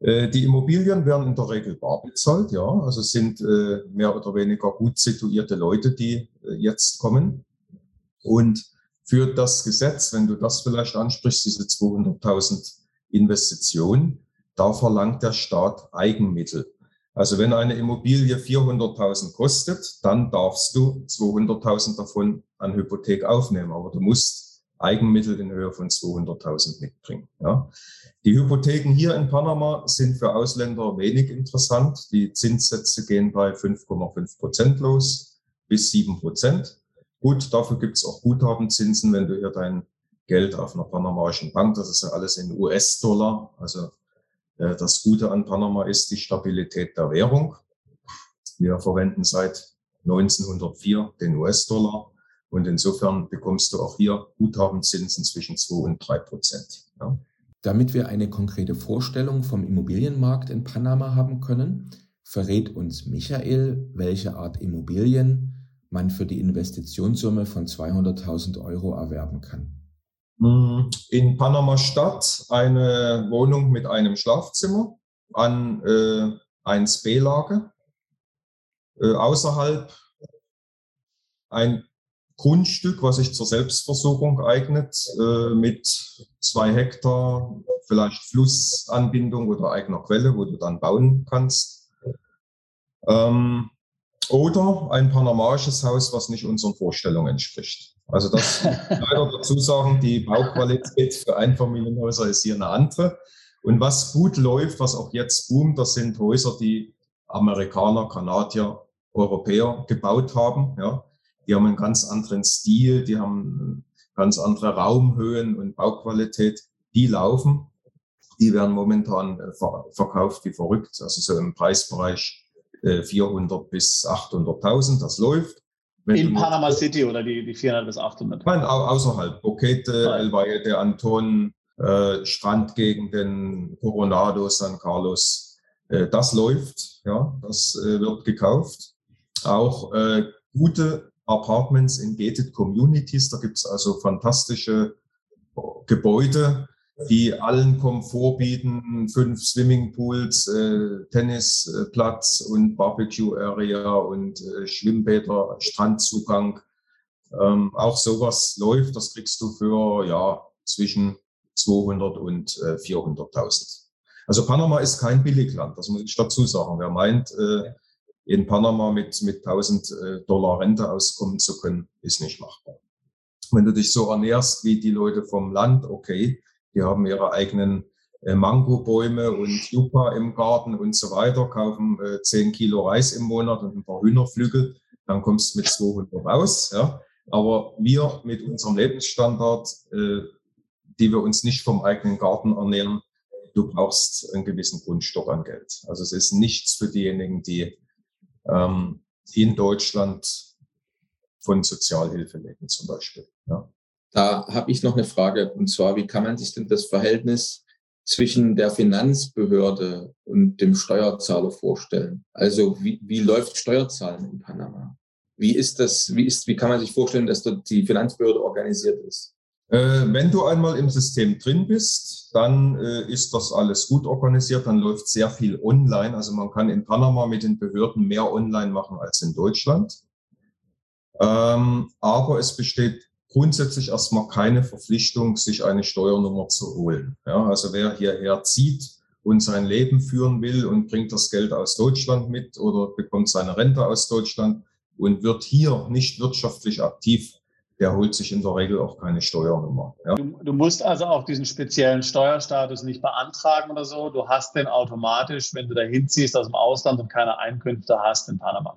Äh, die Immobilien werden in der Regel bar bezahlt, ja. Also sind äh, mehr oder weniger gut situierte Leute, die äh, jetzt kommen. Und für das Gesetz, wenn du das vielleicht ansprichst, diese 200.000 Investitionen, da verlangt der Staat Eigenmittel. Also wenn eine Immobilie 400.000 kostet, dann darfst du 200.000 davon an Hypothek aufnehmen, aber du musst Eigenmittel in Höhe von 200.000 mitbringen. Ja. Die Hypotheken hier in Panama sind für Ausländer wenig interessant. Die Zinssätze gehen bei 5,5 Prozent los bis 7 Prozent. Gut, dafür gibt es auch Guthabenzinsen, wenn du hier dein Geld auf einer panamaischen Bank, das ist ja alles in US-Dollar, also äh, das Gute an Panama ist die Stabilität der Währung. Wir verwenden seit 1904 den US-Dollar und insofern bekommst du auch hier Guthabenzinsen zwischen 2 und 3 Prozent. Ja. Damit wir eine konkrete Vorstellung vom Immobilienmarkt in Panama haben können, verrät uns Michael, welche Art Immobilien man für die Investitionssumme von 200.000 Euro erwerben kann. Hm, in Panama Stadt eine Wohnung mit einem Schlafzimmer an äh, 1B-Lage. Äh, außerhalb ein Grundstück, was sich zur Selbstversorgung eignet, äh, mit zwei Hektar, vielleicht Flussanbindung oder eigener Quelle, wo du dann bauen kannst. Ähm, oder ein panamaisches Haus, was nicht unseren Vorstellungen entspricht. Also das leider dazu sagen, die Bauqualität für Einfamilienhäuser ist hier eine andere. Und was gut läuft, was auch jetzt boomt, das sind Häuser, die Amerikaner, Kanadier, Europäer gebaut haben. Ja. Die haben einen ganz anderen Stil, die haben ganz andere Raumhöhen und Bauqualität. Die laufen. Die werden momentan äh, verkauft wie verrückt, also so im Preisbereich 400 äh, bis 800.000. Das läuft. Wenn in Panama City oder die, die 400 bis 800? Nein, außerhalb. Boquete, El Valle de Anton, äh, Strandgegenden, Coronado, San Carlos. Äh, das läuft, ja, das äh, wird gekauft. Auch äh, gute Apartments in gated Communities. Da gibt es also fantastische Gebäude, die allen Komfort bieten, fünf Swimmingpools, äh, Tennisplatz und Barbecue-Area und äh, Schwimmbäder, Strandzugang. Ähm, auch sowas läuft, das kriegst du für ja zwischen 200 und äh, 400.000. Also Panama ist kein Billigland, das muss ich dazu sagen. Wer meint, äh, in Panama mit, mit 1000 äh, Dollar Rente auskommen zu können, ist nicht machbar. Wenn du dich so ernährst wie die Leute vom Land, okay, die haben ihre eigenen äh, Mangobäume und Yucca im Garten und so weiter, kaufen äh, 10 Kilo Reis im Monat und ein paar Hühnerflügel, dann kommst du mit 200 raus. Ja. Aber wir mit unserem Lebensstandard, äh, die wir uns nicht vom eigenen Garten ernähren, du brauchst einen gewissen Grundstock an Geld. Also es ist nichts für diejenigen, die ähm, in Deutschland von Sozialhilfe leben zum Beispiel. Ja. Da habe ich noch eine Frage, und zwar, wie kann man sich denn das Verhältnis zwischen der Finanzbehörde und dem Steuerzahler vorstellen? Also wie, wie läuft Steuerzahlen in Panama? Wie ist das, wie ist, wie kann man sich vorstellen, dass dort die Finanzbehörde organisiert ist? Äh, wenn du einmal im System drin bist, dann äh, ist das alles gut organisiert, dann läuft sehr viel online. Also man kann in Panama mit den Behörden mehr online machen als in Deutschland. Ähm, aber es besteht grundsätzlich erstmal keine Verpflichtung, sich eine Steuernummer zu holen. Ja, also wer hierher zieht und sein Leben führen will und bringt das Geld aus Deutschland mit oder bekommt seine Rente aus Deutschland und wird hier nicht wirtschaftlich aktiv, der holt sich in der Regel auch keine Steuernummer. Ja. Du, du, musst also auch diesen speziellen Steuerstatus nicht beantragen oder so. Du hast den automatisch, wenn du da hinziehst aus dem Ausland und keine Einkünfte hast in Panama.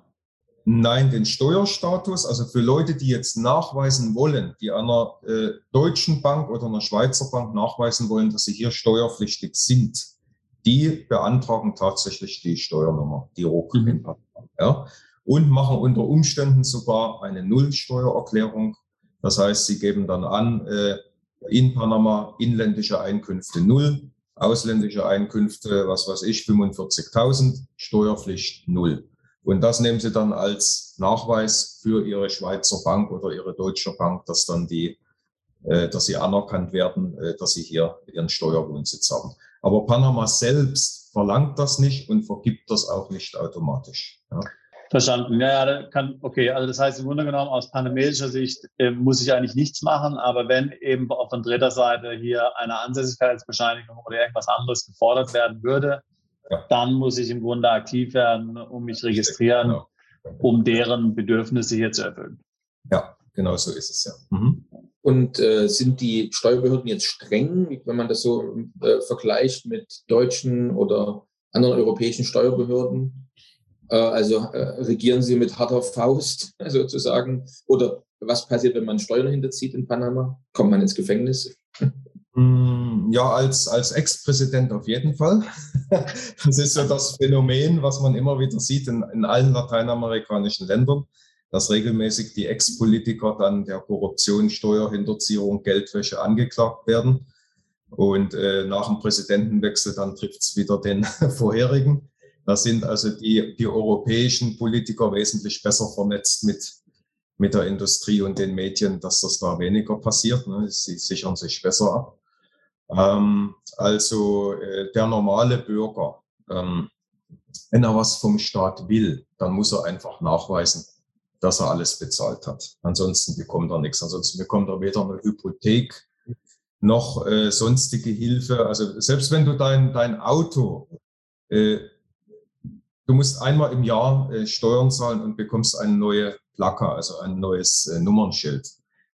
Nein, den Steuerstatus, also für Leute, die jetzt nachweisen wollen, die einer äh, deutschen Bank oder einer Schweizer Bank nachweisen wollen, dass sie hier steuerpflichtig sind, die beantragen tatsächlich die Steuernummer, die ROK mhm. ja, und machen unter Umständen sogar eine Nullsteuererklärung. Das heißt, sie geben dann an, äh, in Panama inländische Einkünfte null, ausländische Einkünfte, was weiß ich, 45.000, Steuerpflicht null. Und das nehmen sie dann als Nachweis für ihre Schweizer Bank oder ihre deutsche Bank, dass dann die, äh, dass sie anerkannt werden, äh, dass sie hier ihren Steuerwohnsitz haben. Aber Panama selbst verlangt das nicht und vergibt das auch nicht automatisch. Ja. Verstanden. Ja, ja, kann, okay. Also das heißt im Grunde genommen aus panamesischer Sicht äh, muss ich eigentlich nichts machen, aber wenn eben von dritter Seite hier eine Ansässigkeitsbescheinigung oder irgendwas anderes gefordert werden würde, ja. dann muss ich im Grunde aktiv werden, um mich registrieren, genau. um deren Bedürfnisse hier zu erfüllen. Ja, genau so ist es ja. Mhm. Und äh, sind die Steuerbehörden jetzt streng, wenn man das so äh, vergleicht mit deutschen oder anderen europäischen Steuerbehörden? Äh, also äh, regieren sie mit harter Faust sozusagen? Oder was passiert, wenn man Steuern hinterzieht in Panama? Kommt man ins Gefängnis? Mm, ja, als, als Ex-Präsident auf jeden Fall. Das ist so das Phänomen, was man immer wieder sieht in, in allen lateinamerikanischen Ländern, dass regelmäßig die Ex-Politiker dann der Korruption, Steuerhinterziehung, Geldwäsche angeklagt werden. Und äh, nach dem Präsidentenwechsel dann trifft es wieder den vorherigen. Da sind also die, die europäischen Politiker wesentlich besser vernetzt mit, mit der Industrie und den Medien, dass das da weniger passiert. Ne? Sie sichern sich besser ab. Ähm, also äh, der normale Bürger, ähm, wenn er was vom Staat will, dann muss er einfach nachweisen, dass er alles bezahlt hat. Ansonsten bekommt er nichts. Ansonsten bekommt er weder eine Hypothek noch äh, sonstige Hilfe. Also selbst wenn du dein, dein Auto, äh, du musst einmal im Jahr äh, Steuern zahlen und bekommst eine neue Placke, also ein neues äh, Nummernschild.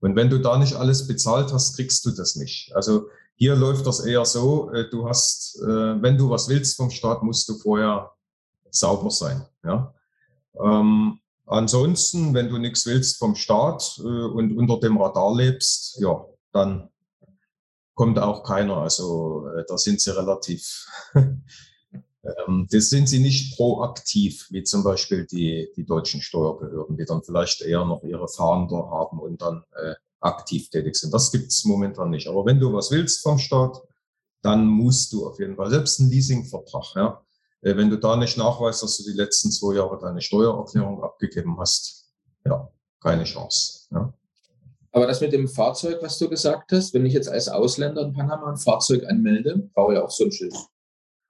Und wenn du da nicht alles bezahlt hast, kriegst du das nicht. Also hier läuft das eher so, äh, du hast, äh, wenn du was willst vom Staat, musst du vorher sauber sein. Ja? Ähm, ansonsten, wenn du nichts willst vom Staat äh, und unter dem Radar lebst, ja, dann kommt auch keiner. Also äh, da sind sie relativ, ähm, das sind sie nicht proaktiv, wie zum Beispiel die, die deutschen Steuerbehörden, die dann vielleicht eher noch ihre Fahnder haben und dann äh, aktiv tätig sind. Das gibt es momentan nicht. Aber wenn du was willst vom Staat, dann musst du auf jeden Fall, selbst ein Leasingvertrag, ja, äh, wenn du da nicht nachweist, dass du die letzten zwei Jahre deine Steuererklärung abgegeben hast, ja, keine Chance. Ja. Aber das mit dem Fahrzeug, was du gesagt hast, wenn ich jetzt als Ausländer in Panama ein Fahrzeug anmelde, brauche ich auch so ein Schild.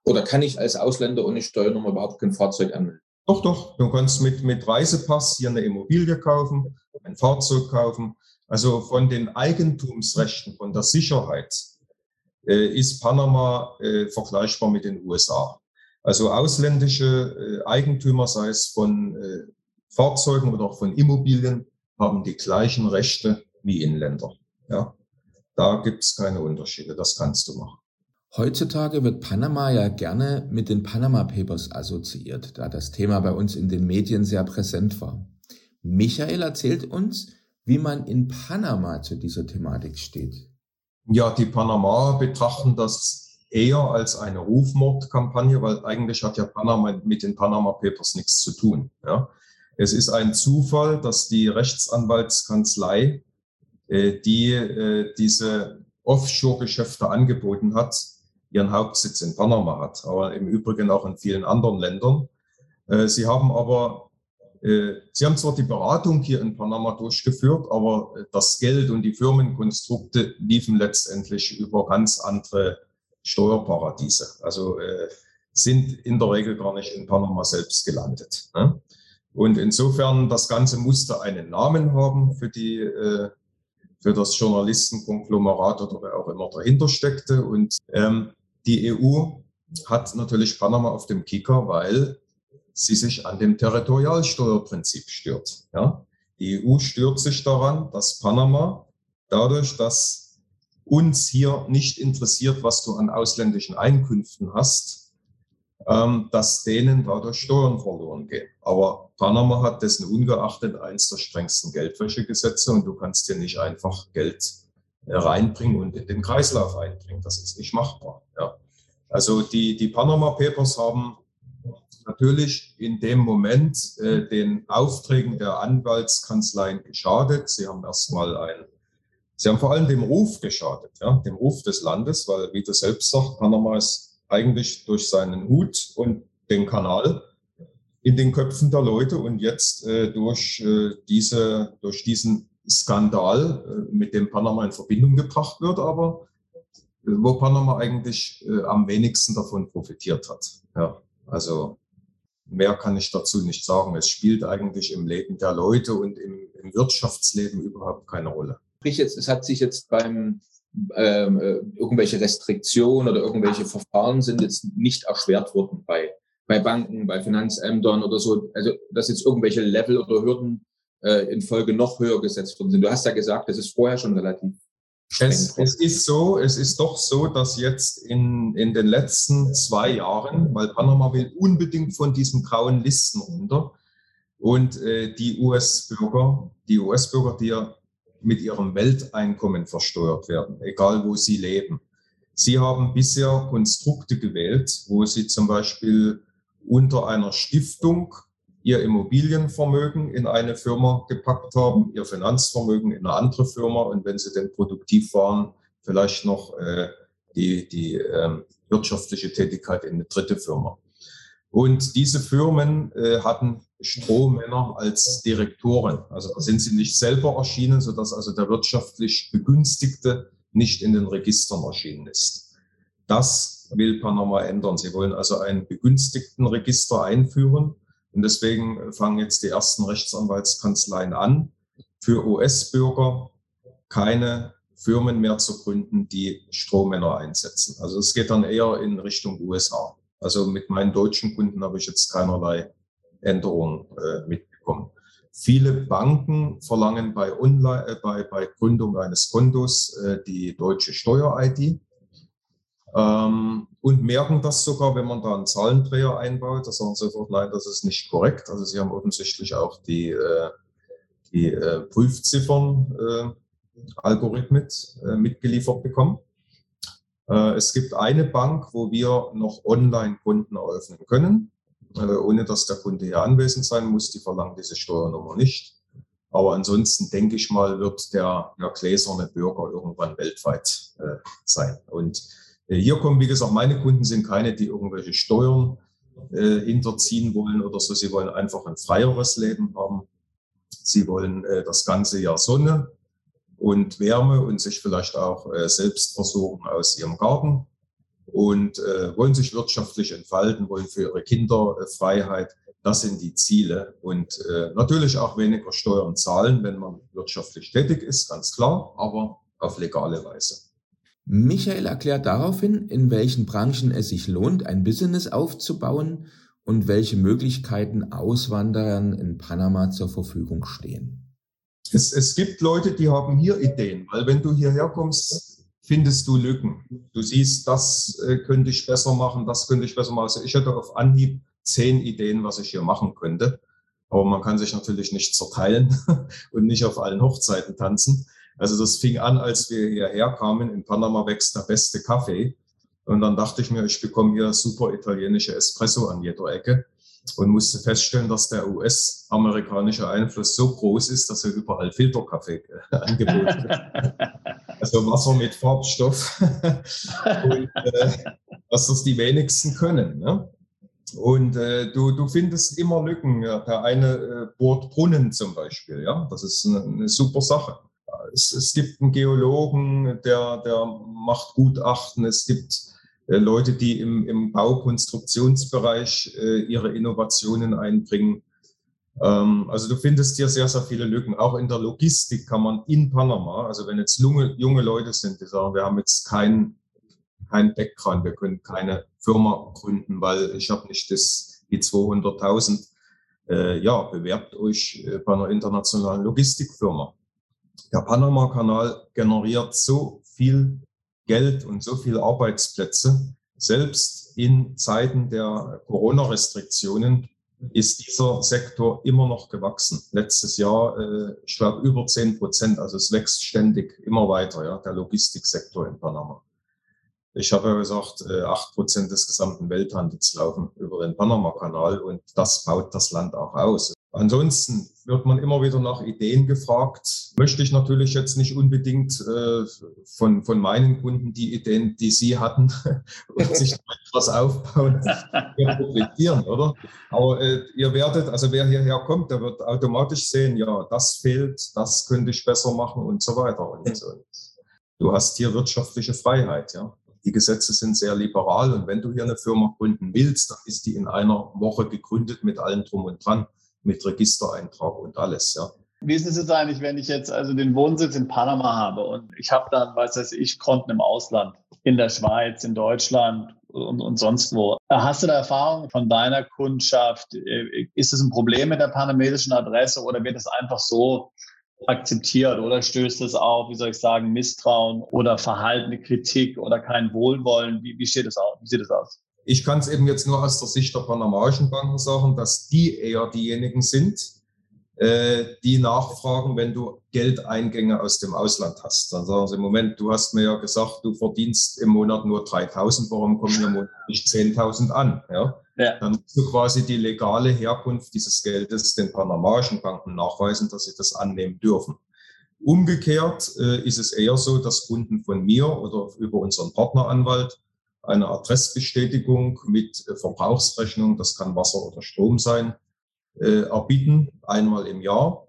Oder kann ich als Ausländer ohne Steuernummer überhaupt kein Fahrzeug anmelden? Doch, doch. Du kannst mit, mit Reisepass hier eine Immobilie kaufen, ein Fahrzeug kaufen also von den Eigentumsrechten, von der Sicherheit äh, ist Panama äh, vergleichbar mit den USA. Also ausländische äh, Eigentümer, sei es von äh, Fahrzeugen oder auch von Immobilien, haben die gleichen Rechte wie Inländer. Ja, da gibt es keine Unterschiede. Das kannst du machen. Heutzutage wird Panama ja gerne mit den Panama Papers assoziiert, da das Thema bei uns in den Medien sehr präsent war. Michael erzählt uns, wie man in Panama zu dieser Thematik steht. Ja, die Panama betrachten das eher als eine Rufmordkampagne, weil eigentlich hat ja Panama mit den Panama Papers nichts zu tun. Ja. Es ist ein Zufall, dass die Rechtsanwaltskanzlei, äh, die äh, diese Offshore-Geschäfte angeboten hat, ihren Hauptsitz in Panama hat, aber im Übrigen auch in vielen anderen Ländern. Äh, sie haben aber äh, Sie haben zwar die Beratung hier in Panama durchgeführt, aber äh, das Geld und die Firmenkonstrukte liefen letztendlich über ganz andere Steuerparadiese. Also sind in der Regel gar nicht in Panama selbst gelandet. Ne? Und insofern, das Ganze musste einen Namen haben für die, für das Journalistenkonglomerat oder wer auch immer dahinter steckte. Und ähm, die EU hat natürlich Panama auf dem Kicker, weil sie sich an dem Territorialsteuerprinzip stört. Ja? Die EU stört sich daran, dass Panama dadurch, dass uns hier nicht interessiert, was du an ausländischen Einkünften hast, ähm, dass denen dadurch Steuern verloren gehen. Aber Panama hat dessen ungeachtet eins der strengsten Geldwäschegesetze und du kannst dir nicht einfach Geld reinbringen und in den Kreislauf einbringen. Das ist nicht machbar. Ja. Also die, die Panama Papers haben natürlich in dem Moment äh, den Aufträgen der Anwaltskanzleien geschadet. Sie haben erstmal ein, sie haben vor allem dem Ruf geschadet, ja, dem Ruf des Landes, weil, wie du selbst sagst, Panama ist eigentlich durch seinen Hut und den Kanal in den Köpfen der Leute und jetzt äh, durch, äh, diese, durch diesen Skandal, äh, mit dem Panama in Verbindung gebracht wird, aber äh, wo Panama eigentlich äh, am wenigsten davon profitiert hat. Ja, also Mehr kann ich dazu nicht sagen. Es spielt eigentlich im Leben der Leute und im, im Wirtschaftsleben überhaupt keine Rolle. Sprich jetzt, es hat sich jetzt beim ähm, äh, irgendwelche Restriktionen oder irgendwelche Verfahren sind jetzt nicht erschwert worden bei, bei Banken, bei Finanzämtern oder so. Also dass jetzt irgendwelche Level oder Hürden äh, in Folge noch höher gesetzt worden sind. Du hast ja gesagt, das ist vorher schon relativ es, es, ist so, es ist doch so, dass jetzt in, in den letzten zwei Jahren, weil Panama will unbedingt von diesen grauen Listen runter und äh, die US-Bürger, die US-Bürger, die ja mit ihrem Welteinkommen versteuert werden, egal wo sie leben. Sie haben bisher Konstrukte gewählt, wo sie zum Beispiel unter einer Stiftung ihr Immobilienvermögen in eine Firma gepackt haben, ihr Finanzvermögen in eine andere Firma und wenn sie denn produktiv waren, vielleicht noch äh, die, die äh, wirtschaftliche Tätigkeit in eine dritte Firma. Und diese Firmen äh, hatten Strohmänner als Direktoren. Also sind sie nicht selber erschienen, sodass also der wirtschaftlich Begünstigte nicht in den Registern erschienen ist. Das will Panama ändern. Sie wollen also ein Begünstigtenregister einführen und deswegen fangen jetzt die ersten Rechtsanwaltskanzleien an, für US-Bürger keine Firmen mehr zu gründen, die Strohmänner einsetzen. Also es geht dann eher in Richtung USA. Also mit meinen deutschen Kunden habe ich jetzt keinerlei Änderungen äh, mitbekommen. Viele Banken verlangen bei, Online, äh, bei, bei Gründung eines Kontos äh, die deutsche Steuer-ID. Ähm, und merken das sogar, wenn man da einen Zahlendreher einbaut. Da sagen sie sofort, nein, das ist nicht korrekt. Also sie haben offensichtlich auch die, äh, die äh, Prüfziffern äh, Algorithmus äh, mitgeliefert bekommen. Äh, es gibt eine Bank, wo wir noch Online-Konten eröffnen können, äh, ohne dass der Kunde hier anwesend sein muss. Die verlangen diese Steuernummer nicht. Aber ansonsten denke ich mal, wird der, der gläserne Bürger irgendwann weltweit sein. Und hier kommen, wie gesagt, meine Kunden sind keine, die irgendwelche Steuern äh, hinterziehen wollen oder so. Sie wollen einfach ein freieres Leben haben. Sie wollen äh, das ganze Jahr Sonne und Wärme und sich vielleicht auch äh, selbst versorgen aus ihrem Garten und äh, wollen sich wirtschaftlich entfalten, wollen für ihre Kinder äh, Freiheit. Das sind die Ziele und äh, natürlich auch weniger Steuern zahlen, wenn man wirtschaftlich tätig ist, ganz klar, aber auf legale Weise. Michael erklärt daraufhin, in welchen Branchen es sich lohnt, ein Business aufzubauen und welche Möglichkeiten Auswanderern in Panama zur Verfügung stehen. Es, es gibt Leute, die haben hier Ideen, weil wenn du hierher kommst, findest du Lücken. Du siehst, das äh, könnte ich besser machen, das könnte ich besser machen. Also ich hätte auf Anhieb zehn Ideen, was ich hier machen könnte. Aber man kann sich natürlich nicht zerteilen und nicht auf allen Hochzeiten tanzen. Also das fing an, als wir hierher kamen. In Panama wächst der beste Kaffee. Und dann dachte ich mir, ich bekomme hier super italienische Espresso an jeder Ecke und musste feststellen, dass der US-amerikanische Einfluss so groß ist, dass er überall Filterkaffee äh, angeboten wird. also Wasser mit Farbstoff. und äh, dass das die wenigsten können. Ne? Und äh, du, du findest immer Lücken. Ja. Der eine äh, bohrt Brunnen zum Beispiel. Ja, das ist eine, eine super Sache es, es gibt einen Geologen, der, der macht Gutachten. Es gibt äh, Leute, die im, im Baukonstruktionsbereich äh, ihre Innovationen einbringen. Ähm, also du findest hier sehr, sehr viele Lücken. Auch in der Logistik kann man in Panama, also wenn jetzt junge, junge Leute sind, die sagen, wir haben jetzt kein, kein Background, wir können keine Firma gründen, weil ich habe nicht das, die 200.000. Äh, ja, bewerbt euch äh, bei einer internationalen Logistikfirma. Der Panama-Kanal generiert so viel Geld und so viele Arbeitsplätze. Selbst in Zeiten der Corona-Restriktionen ist dieser Sektor immer noch gewachsen. Letztes Jahr, äh, ich über 10 Prozent. Also es wächst ständig immer weiter, ja, der Logistiksektor in Panama. Ich habe ja gesagt, äh, acht Prozent des gesamten Welthandels laufen über den Panama-Kanal und das baut das Land auch aus. Ansonsten wird man immer wieder nach Ideen gefragt. Möchte ich natürlich jetzt nicht unbedingt äh, von, von meinen Kunden die Ideen, die sie hatten, und sich etwas aufbauen, publizieren, oder? Aber äh, ihr werdet, also wer hierher kommt, der wird automatisch sehen, ja, das fehlt, das könnte ich besser machen und so weiter. Und, und du hast hier wirtschaftliche Freiheit, ja. Die Gesetze sind sehr liberal und wenn du hier eine Firma gründen willst, dann ist die in einer Woche gegründet mit allem drum und dran mit Registereintrag und alles, ja. Wie ist es jetzt eigentlich, wenn ich jetzt also den Wohnsitz in Panama habe und ich habe dann, weiß weiß ich, Konten im Ausland, in der Schweiz, in Deutschland und, und sonst wo. Hast du da Erfahrung von deiner Kundschaft? Ist es ein Problem mit der panamesischen Adresse oder wird es einfach so akzeptiert oder stößt es auf, wie soll ich sagen, Misstrauen oder verhaltene Kritik oder kein Wohlwollen? Wie, wie steht es aus? Wie sieht es aus? Ich kann es eben jetzt nur aus der Sicht der panamaischen Banken sagen, dass die eher diejenigen sind, äh, die nachfragen, wenn du Geldeingänge aus dem Ausland hast. Dann sagen sie, im Moment, du hast mir ja gesagt, du verdienst im Monat nur 3.000, warum kommen im Monat nicht 10.000 an? Ja? ja? Dann musst du quasi die legale Herkunft dieses Geldes den panamaischen Banken nachweisen, dass sie das annehmen dürfen. Umgekehrt äh, ist es eher so, dass Kunden von mir oder über unseren Partneranwalt eine Adressbestätigung mit äh, Verbrauchsrechnung, das kann Wasser oder Strom sein, äh, erbieten, einmal im Jahr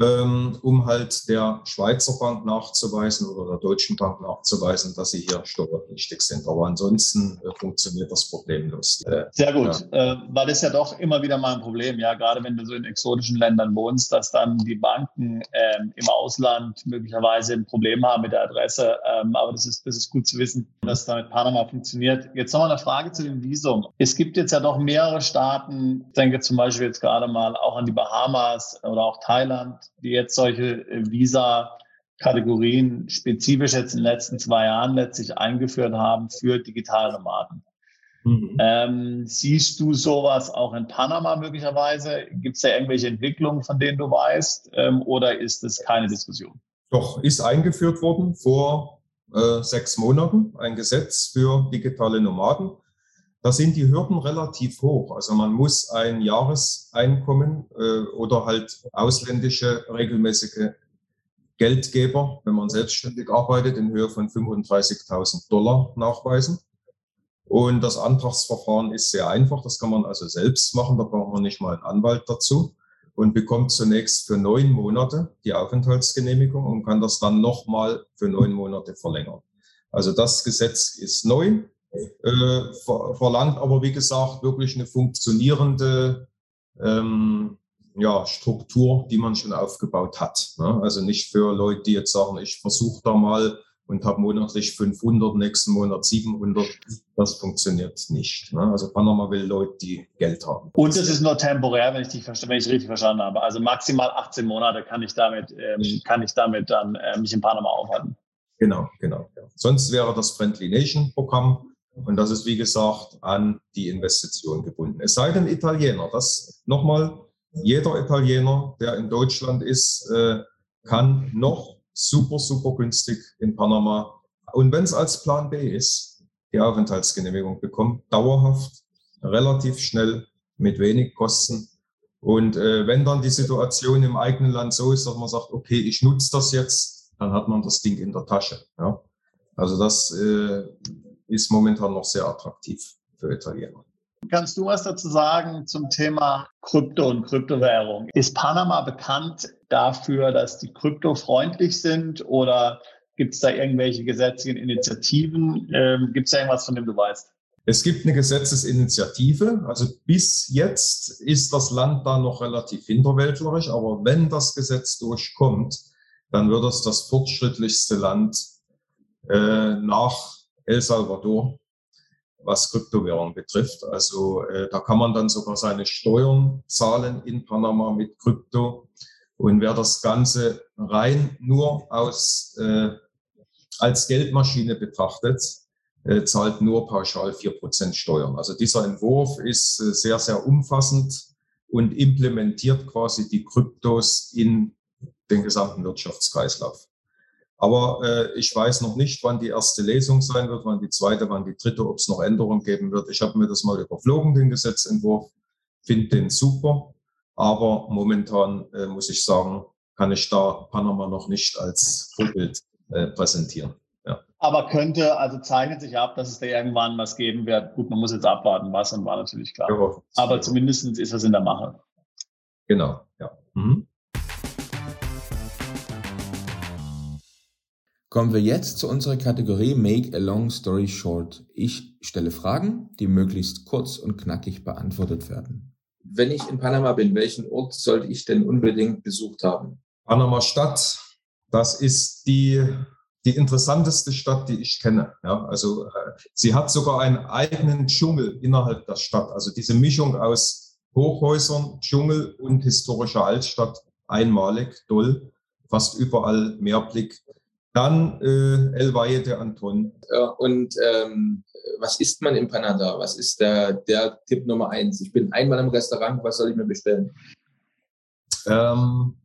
ähm, um halt der Schweizer Bank nachzuweisen oder der deutschen Bank nachzuweisen, dass sie hier steuerpflichtig sind. Aber ansonsten äh, funktioniert das problemlos. Äh, Sehr gut, ja. äh, weil das ja doch immer wieder mal ein Problem, ja, gerade wenn du so in exotischen Ländern wohnst, dass dann die Banken ähm, im Ausland möglicherweise ein Problem haben mit der Adresse. Ähm, aber das ist, das ist gut zu wissen, dass da mit Panama funktioniert. Jetzt nochmal eine Frage zu dem Visum. Es gibt jetzt ja doch mehrere Staaten, ich denke zum Beispiel jetzt gerade mal auch an die Bahamas oder auch Thailand, die jetzt solche äh, Visa-Kategorien spezifisch jetzt in den letzten zwei Jahren letztlich eingeführt haben für digitale Nomaden. Mhm. Ähm, siehst du sowas auch in Panama möglicherweise? Gibt es da irgendwelche Entwicklungen, von denen du weißt, ähm, oder ist es keine Diskussion? Doch, ist eingeführt worden vor äh, sechs Monaten, ein Gesetz für digitale Nomaden. Da sind die Hürden relativ hoch. Also man muss ein Jahreseinkommen äh, oder halt ausländische regelmäßige Geldgeber, wenn man selbstständig arbeitet, in Höhe von 35.000 Dollar nachweisen. Und das Antragsverfahren ist sehr einfach. Das kann man also selbst machen. Da braucht man nicht mal einen Anwalt dazu und bekommt zunächst für neun Monate die Aufenthaltsgenehmigung und kann das dann nochmal für neun Monate verlängern. Also das Gesetz ist neu äh, ver verlangt aber, wie gesagt, wirklich eine funktionierende ähm, ja, Struktur, die man schon aufgebaut hat. Ne? Also nicht für Leute, die jetzt sagen, ich versuche da mal und habe monatlich 500, nächsten Monat 700. Das funktioniert nicht. Ne? Also Panama will Leute, die Geld haben. Und es ist nur temporär, wenn ich, dich, wenn ich richtig verstanden habe. Also maximal 18 Monate kann ich damit, ähm, kann ich damit dann äh, mich in Panama aufhalten. Genau, genau. Ja. Sonst wäre das Friendly Nation Programm und das ist, wie gesagt, an die Investition gebunden. Es sei denn Italiener. Das nochmal, jeder Italiener, der in Deutschland ist, äh, kann noch super, super günstig in Panama und wenn es als Plan B ist, die Aufenthaltsgenehmigung bekommen, dauerhaft, relativ schnell, mit wenig Kosten. Und äh, wenn dann die Situation im eigenen Land so ist, dass man sagt, okay, ich nutze das jetzt, dann hat man das Ding in der Tasche. Ja? Also das äh, ist momentan noch sehr attraktiv für Italiener. Kannst du was dazu sagen zum Thema Krypto und Kryptowährung? Ist Panama bekannt dafür, dass die kryptofreundlich sind oder gibt es da irgendwelche gesetzlichen Initiativen? Ähm, gibt es da irgendwas, von dem du weißt? Es gibt eine Gesetzesinitiative. Also bis jetzt ist das Land da noch relativ hinterwäldlerisch, aber wenn das Gesetz durchkommt, dann wird es das fortschrittlichste Land äh, nach El Salvador, was Kryptowährung betrifft. Also äh, da kann man dann sogar seine Steuern zahlen in Panama mit Krypto. Und wer das Ganze rein nur aus, äh, als Geldmaschine betrachtet, äh, zahlt nur pauschal vier Prozent Steuern. Also dieser Entwurf ist äh, sehr, sehr umfassend und implementiert quasi die Kryptos in den gesamten Wirtschaftskreislauf. Aber äh, ich weiß noch nicht, wann die erste Lesung sein wird, wann die zweite, wann die dritte, ob es noch Änderungen geben wird. Ich habe mir das mal überflogen, den Gesetzentwurf, finde den super. Aber momentan äh, muss ich sagen, kann ich da Panama noch nicht als Vorbild äh, präsentieren. Ja. Aber könnte, also zeichnet sich ab, dass es da irgendwann was geben wird. Gut, man muss jetzt abwarten, was und war natürlich klar. Ja, Aber zumindest ist das in der Mache. Genau, ja. Mhm. Kommen wir jetzt zu unserer Kategorie Make a Long Story Short. Ich stelle Fragen, die möglichst kurz und knackig beantwortet werden. Wenn ich in Panama bin, welchen Ort sollte ich denn unbedingt besucht haben? Panama Stadt, das ist die, die interessanteste Stadt, die ich kenne. Ja, also äh, sie hat sogar einen eigenen Dschungel innerhalb der Stadt. Also diese Mischung aus Hochhäusern, Dschungel und historischer Altstadt, einmalig, toll, fast überall Meerblick. Dann äh, El Valle de Anton. Ja, und ähm, was isst man in Panada? Was ist der, der Tipp Nummer eins? Ich bin einmal im Restaurant, was soll ich mir bestellen? Ähm,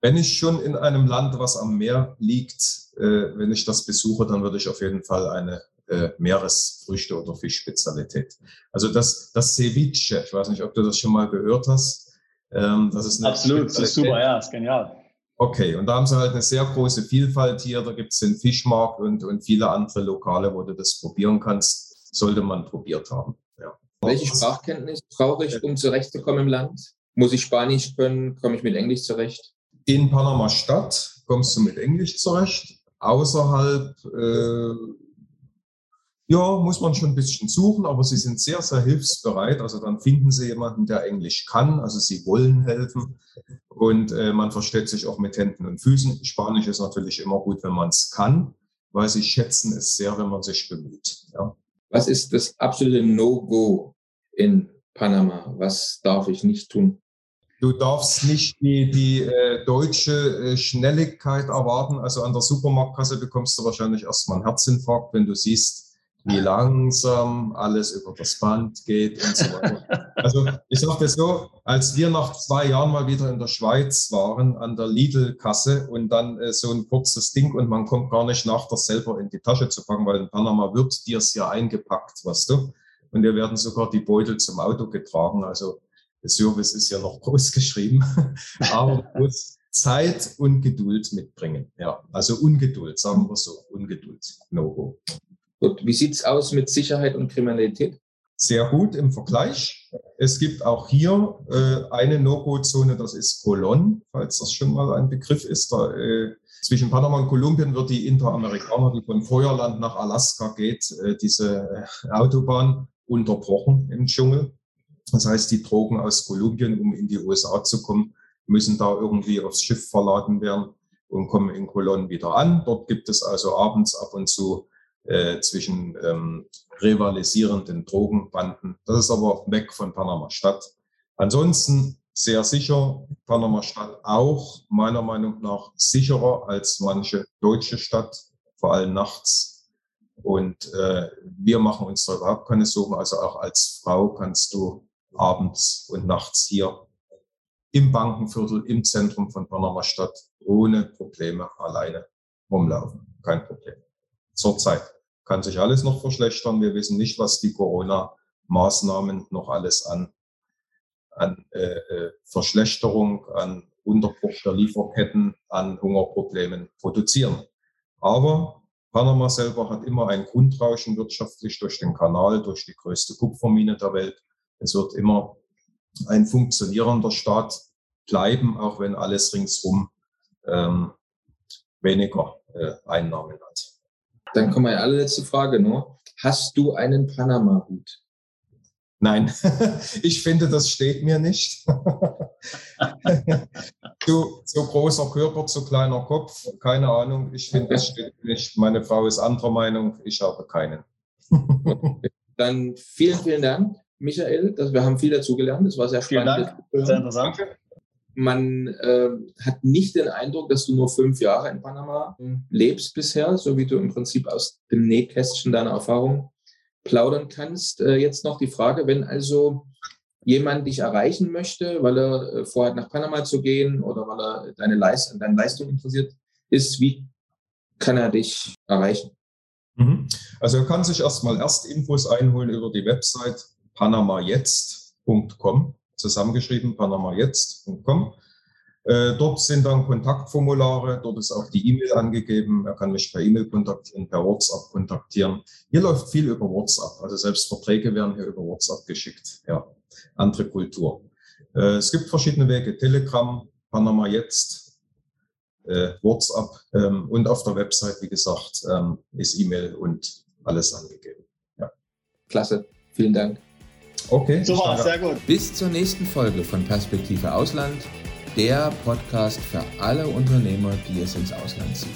wenn ich schon in einem Land, was am Meer liegt, äh, wenn ich das besuche, dann würde ich auf jeden Fall eine äh, Meeresfrüchte- oder Fischspezialität. Also das, das Ceviche, ich weiß nicht, ob du das schon mal gehört hast. Ähm, das ist Absolut, das ist super, ja, ist genial. Okay, und da haben sie halt eine sehr große Vielfalt hier. Da gibt es den Fischmarkt und, und viele andere Lokale, wo du das probieren kannst. Sollte man probiert haben. Ja. Welche Sprachkenntnis brauche ich, um zurechtzukommen im Land? Muss ich Spanisch können? Komme ich mit Englisch zurecht? In Panama Stadt kommst du mit Englisch zurecht. Außerhalb äh, ja, muss man schon ein bisschen suchen, aber sie sind sehr, sehr hilfsbereit. Also dann finden sie jemanden, der Englisch kann. Also sie wollen helfen und äh, man versteht sich auch mit Händen und Füßen. Spanisch ist natürlich immer gut, wenn man es kann, weil sie schätzen es sehr, wenn man sich bemüht. Ja. Was ist das absolute No-Go in Panama? Was darf ich nicht tun? Du darfst nicht die, die äh, deutsche äh, Schnelligkeit erwarten. Also an der Supermarktkasse bekommst du wahrscheinlich erstmal einen Herzinfarkt, wenn du siehst, wie langsam alles über das Band geht und so weiter. Also ich sage das so, als wir nach zwei Jahren mal wieder in der Schweiz waren, an der Lidl-Kasse und dann äh, so ein kurzes Ding und man kommt gar nicht nach, das selber in die Tasche zu packen, weil in Panama wird dir es ja eingepackt, weißt du. Und dir werden sogar die Beutel zum Auto getragen. Also der Service ist ja noch groß geschrieben, aber muss Zeit und Geduld mitbringen. Ja, also Ungeduld, sagen wir so, Ungeduld, No-Go. Gut, wie sieht's aus mit Sicherheit und Kriminalität? Sehr gut im Vergleich. Es gibt auch hier äh, eine No-Go-Zone, das ist Colon, falls das schon mal ein Begriff ist. Da, äh, zwischen Panama und Kolumbien wird die Interamerikaner, die von Feuerland nach Alaska geht, äh, diese äh, Autobahn unterbrochen im Dschungel. Das heißt, die Drogen aus Kolumbien, um in die USA zu kommen, müssen da irgendwie aufs Schiff verladen werden und kommen in Colon wieder an. Dort gibt es also abends ab und zu äh, zwischen ähm, rivalisierenden Drogenbanden. Das ist aber weg von Panama Stadt. Ansonsten sehr sicher, Panama Stadt auch meiner Meinung nach sicherer als manche deutsche Stadt, vor allem nachts. Und äh, wir machen uns da überhaupt keine Sorgen. Also auch als Frau kannst du abends und nachts hier im Bankenviertel, im Zentrum von Panama Stadt ohne Probleme alleine rumlaufen. Kein Problem zurzeit. Kann sich alles noch verschlechtern. Wir wissen nicht, was die Corona-Maßnahmen noch alles an, an äh, äh, Verschlechterung, an Unterbruch der Lieferketten, an Hungerproblemen produzieren. Aber Panama selber hat immer ein Grundrauschen wirtschaftlich durch den Kanal, durch die größte Kupfermine der Welt. Es wird immer ein funktionierender Staat bleiben, auch wenn alles ringsrum ähm, weniger äh, Einnahmen hat. Dann kommt meine allerletzte Frage nur. Hast du einen Panama-Hut? Nein, ich finde, das steht mir nicht. zu, zu, großer Körper, zu kleiner Kopf, keine Ahnung. Ich finde, das steht mir nicht. Meine Frau ist anderer Meinung, ich habe keinen. Dann vielen, vielen Dank, Michael. Dass wir haben viel dazu gelernt. Das war sehr spannend. Vielen Dank. Sehr interessant. Man äh, hat nicht den Eindruck, dass du nur fünf Jahre in Panama lebst bisher, so wie du im Prinzip aus dem Nähkästchen deiner Erfahrung plaudern kannst. Äh, jetzt noch die Frage, wenn also jemand dich erreichen möchte, weil er äh, vorhat, nach Panama zu gehen oder weil er deine Leist an deine Leistung interessiert ist, wie kann er dich erreichen? Mhm. Also er kann sich erstmal Erstinfos einholen über die Website panamajetzt.com, zusammengeschrieben panamajetzt.com. Äh, dort sind dann Kontaktformulare, dort ist auch die E-Mail angegeben. Er kann mich per E-Mail kontaktieren, per WhatsApp kontaktieren. Hier läuft viel über WhatsApp, also selbst Verträge werden hier über WhatsApp geschickt. Ja, andere Kultur. Äh, es gibt verschiedene Wege, Telegram, Panama jetzt, äh, WhatsApp ähm, und auf der Website, wie gesagt, ähm, ist E-Mail und alles angegeben. Ja. Klasse, vielen Dank. Okay. Super, sehr gut. Bis zur nächsten Folge von Perspektive Ausland der Podcast für alle Unternehmer, die es ins Ausland zieht.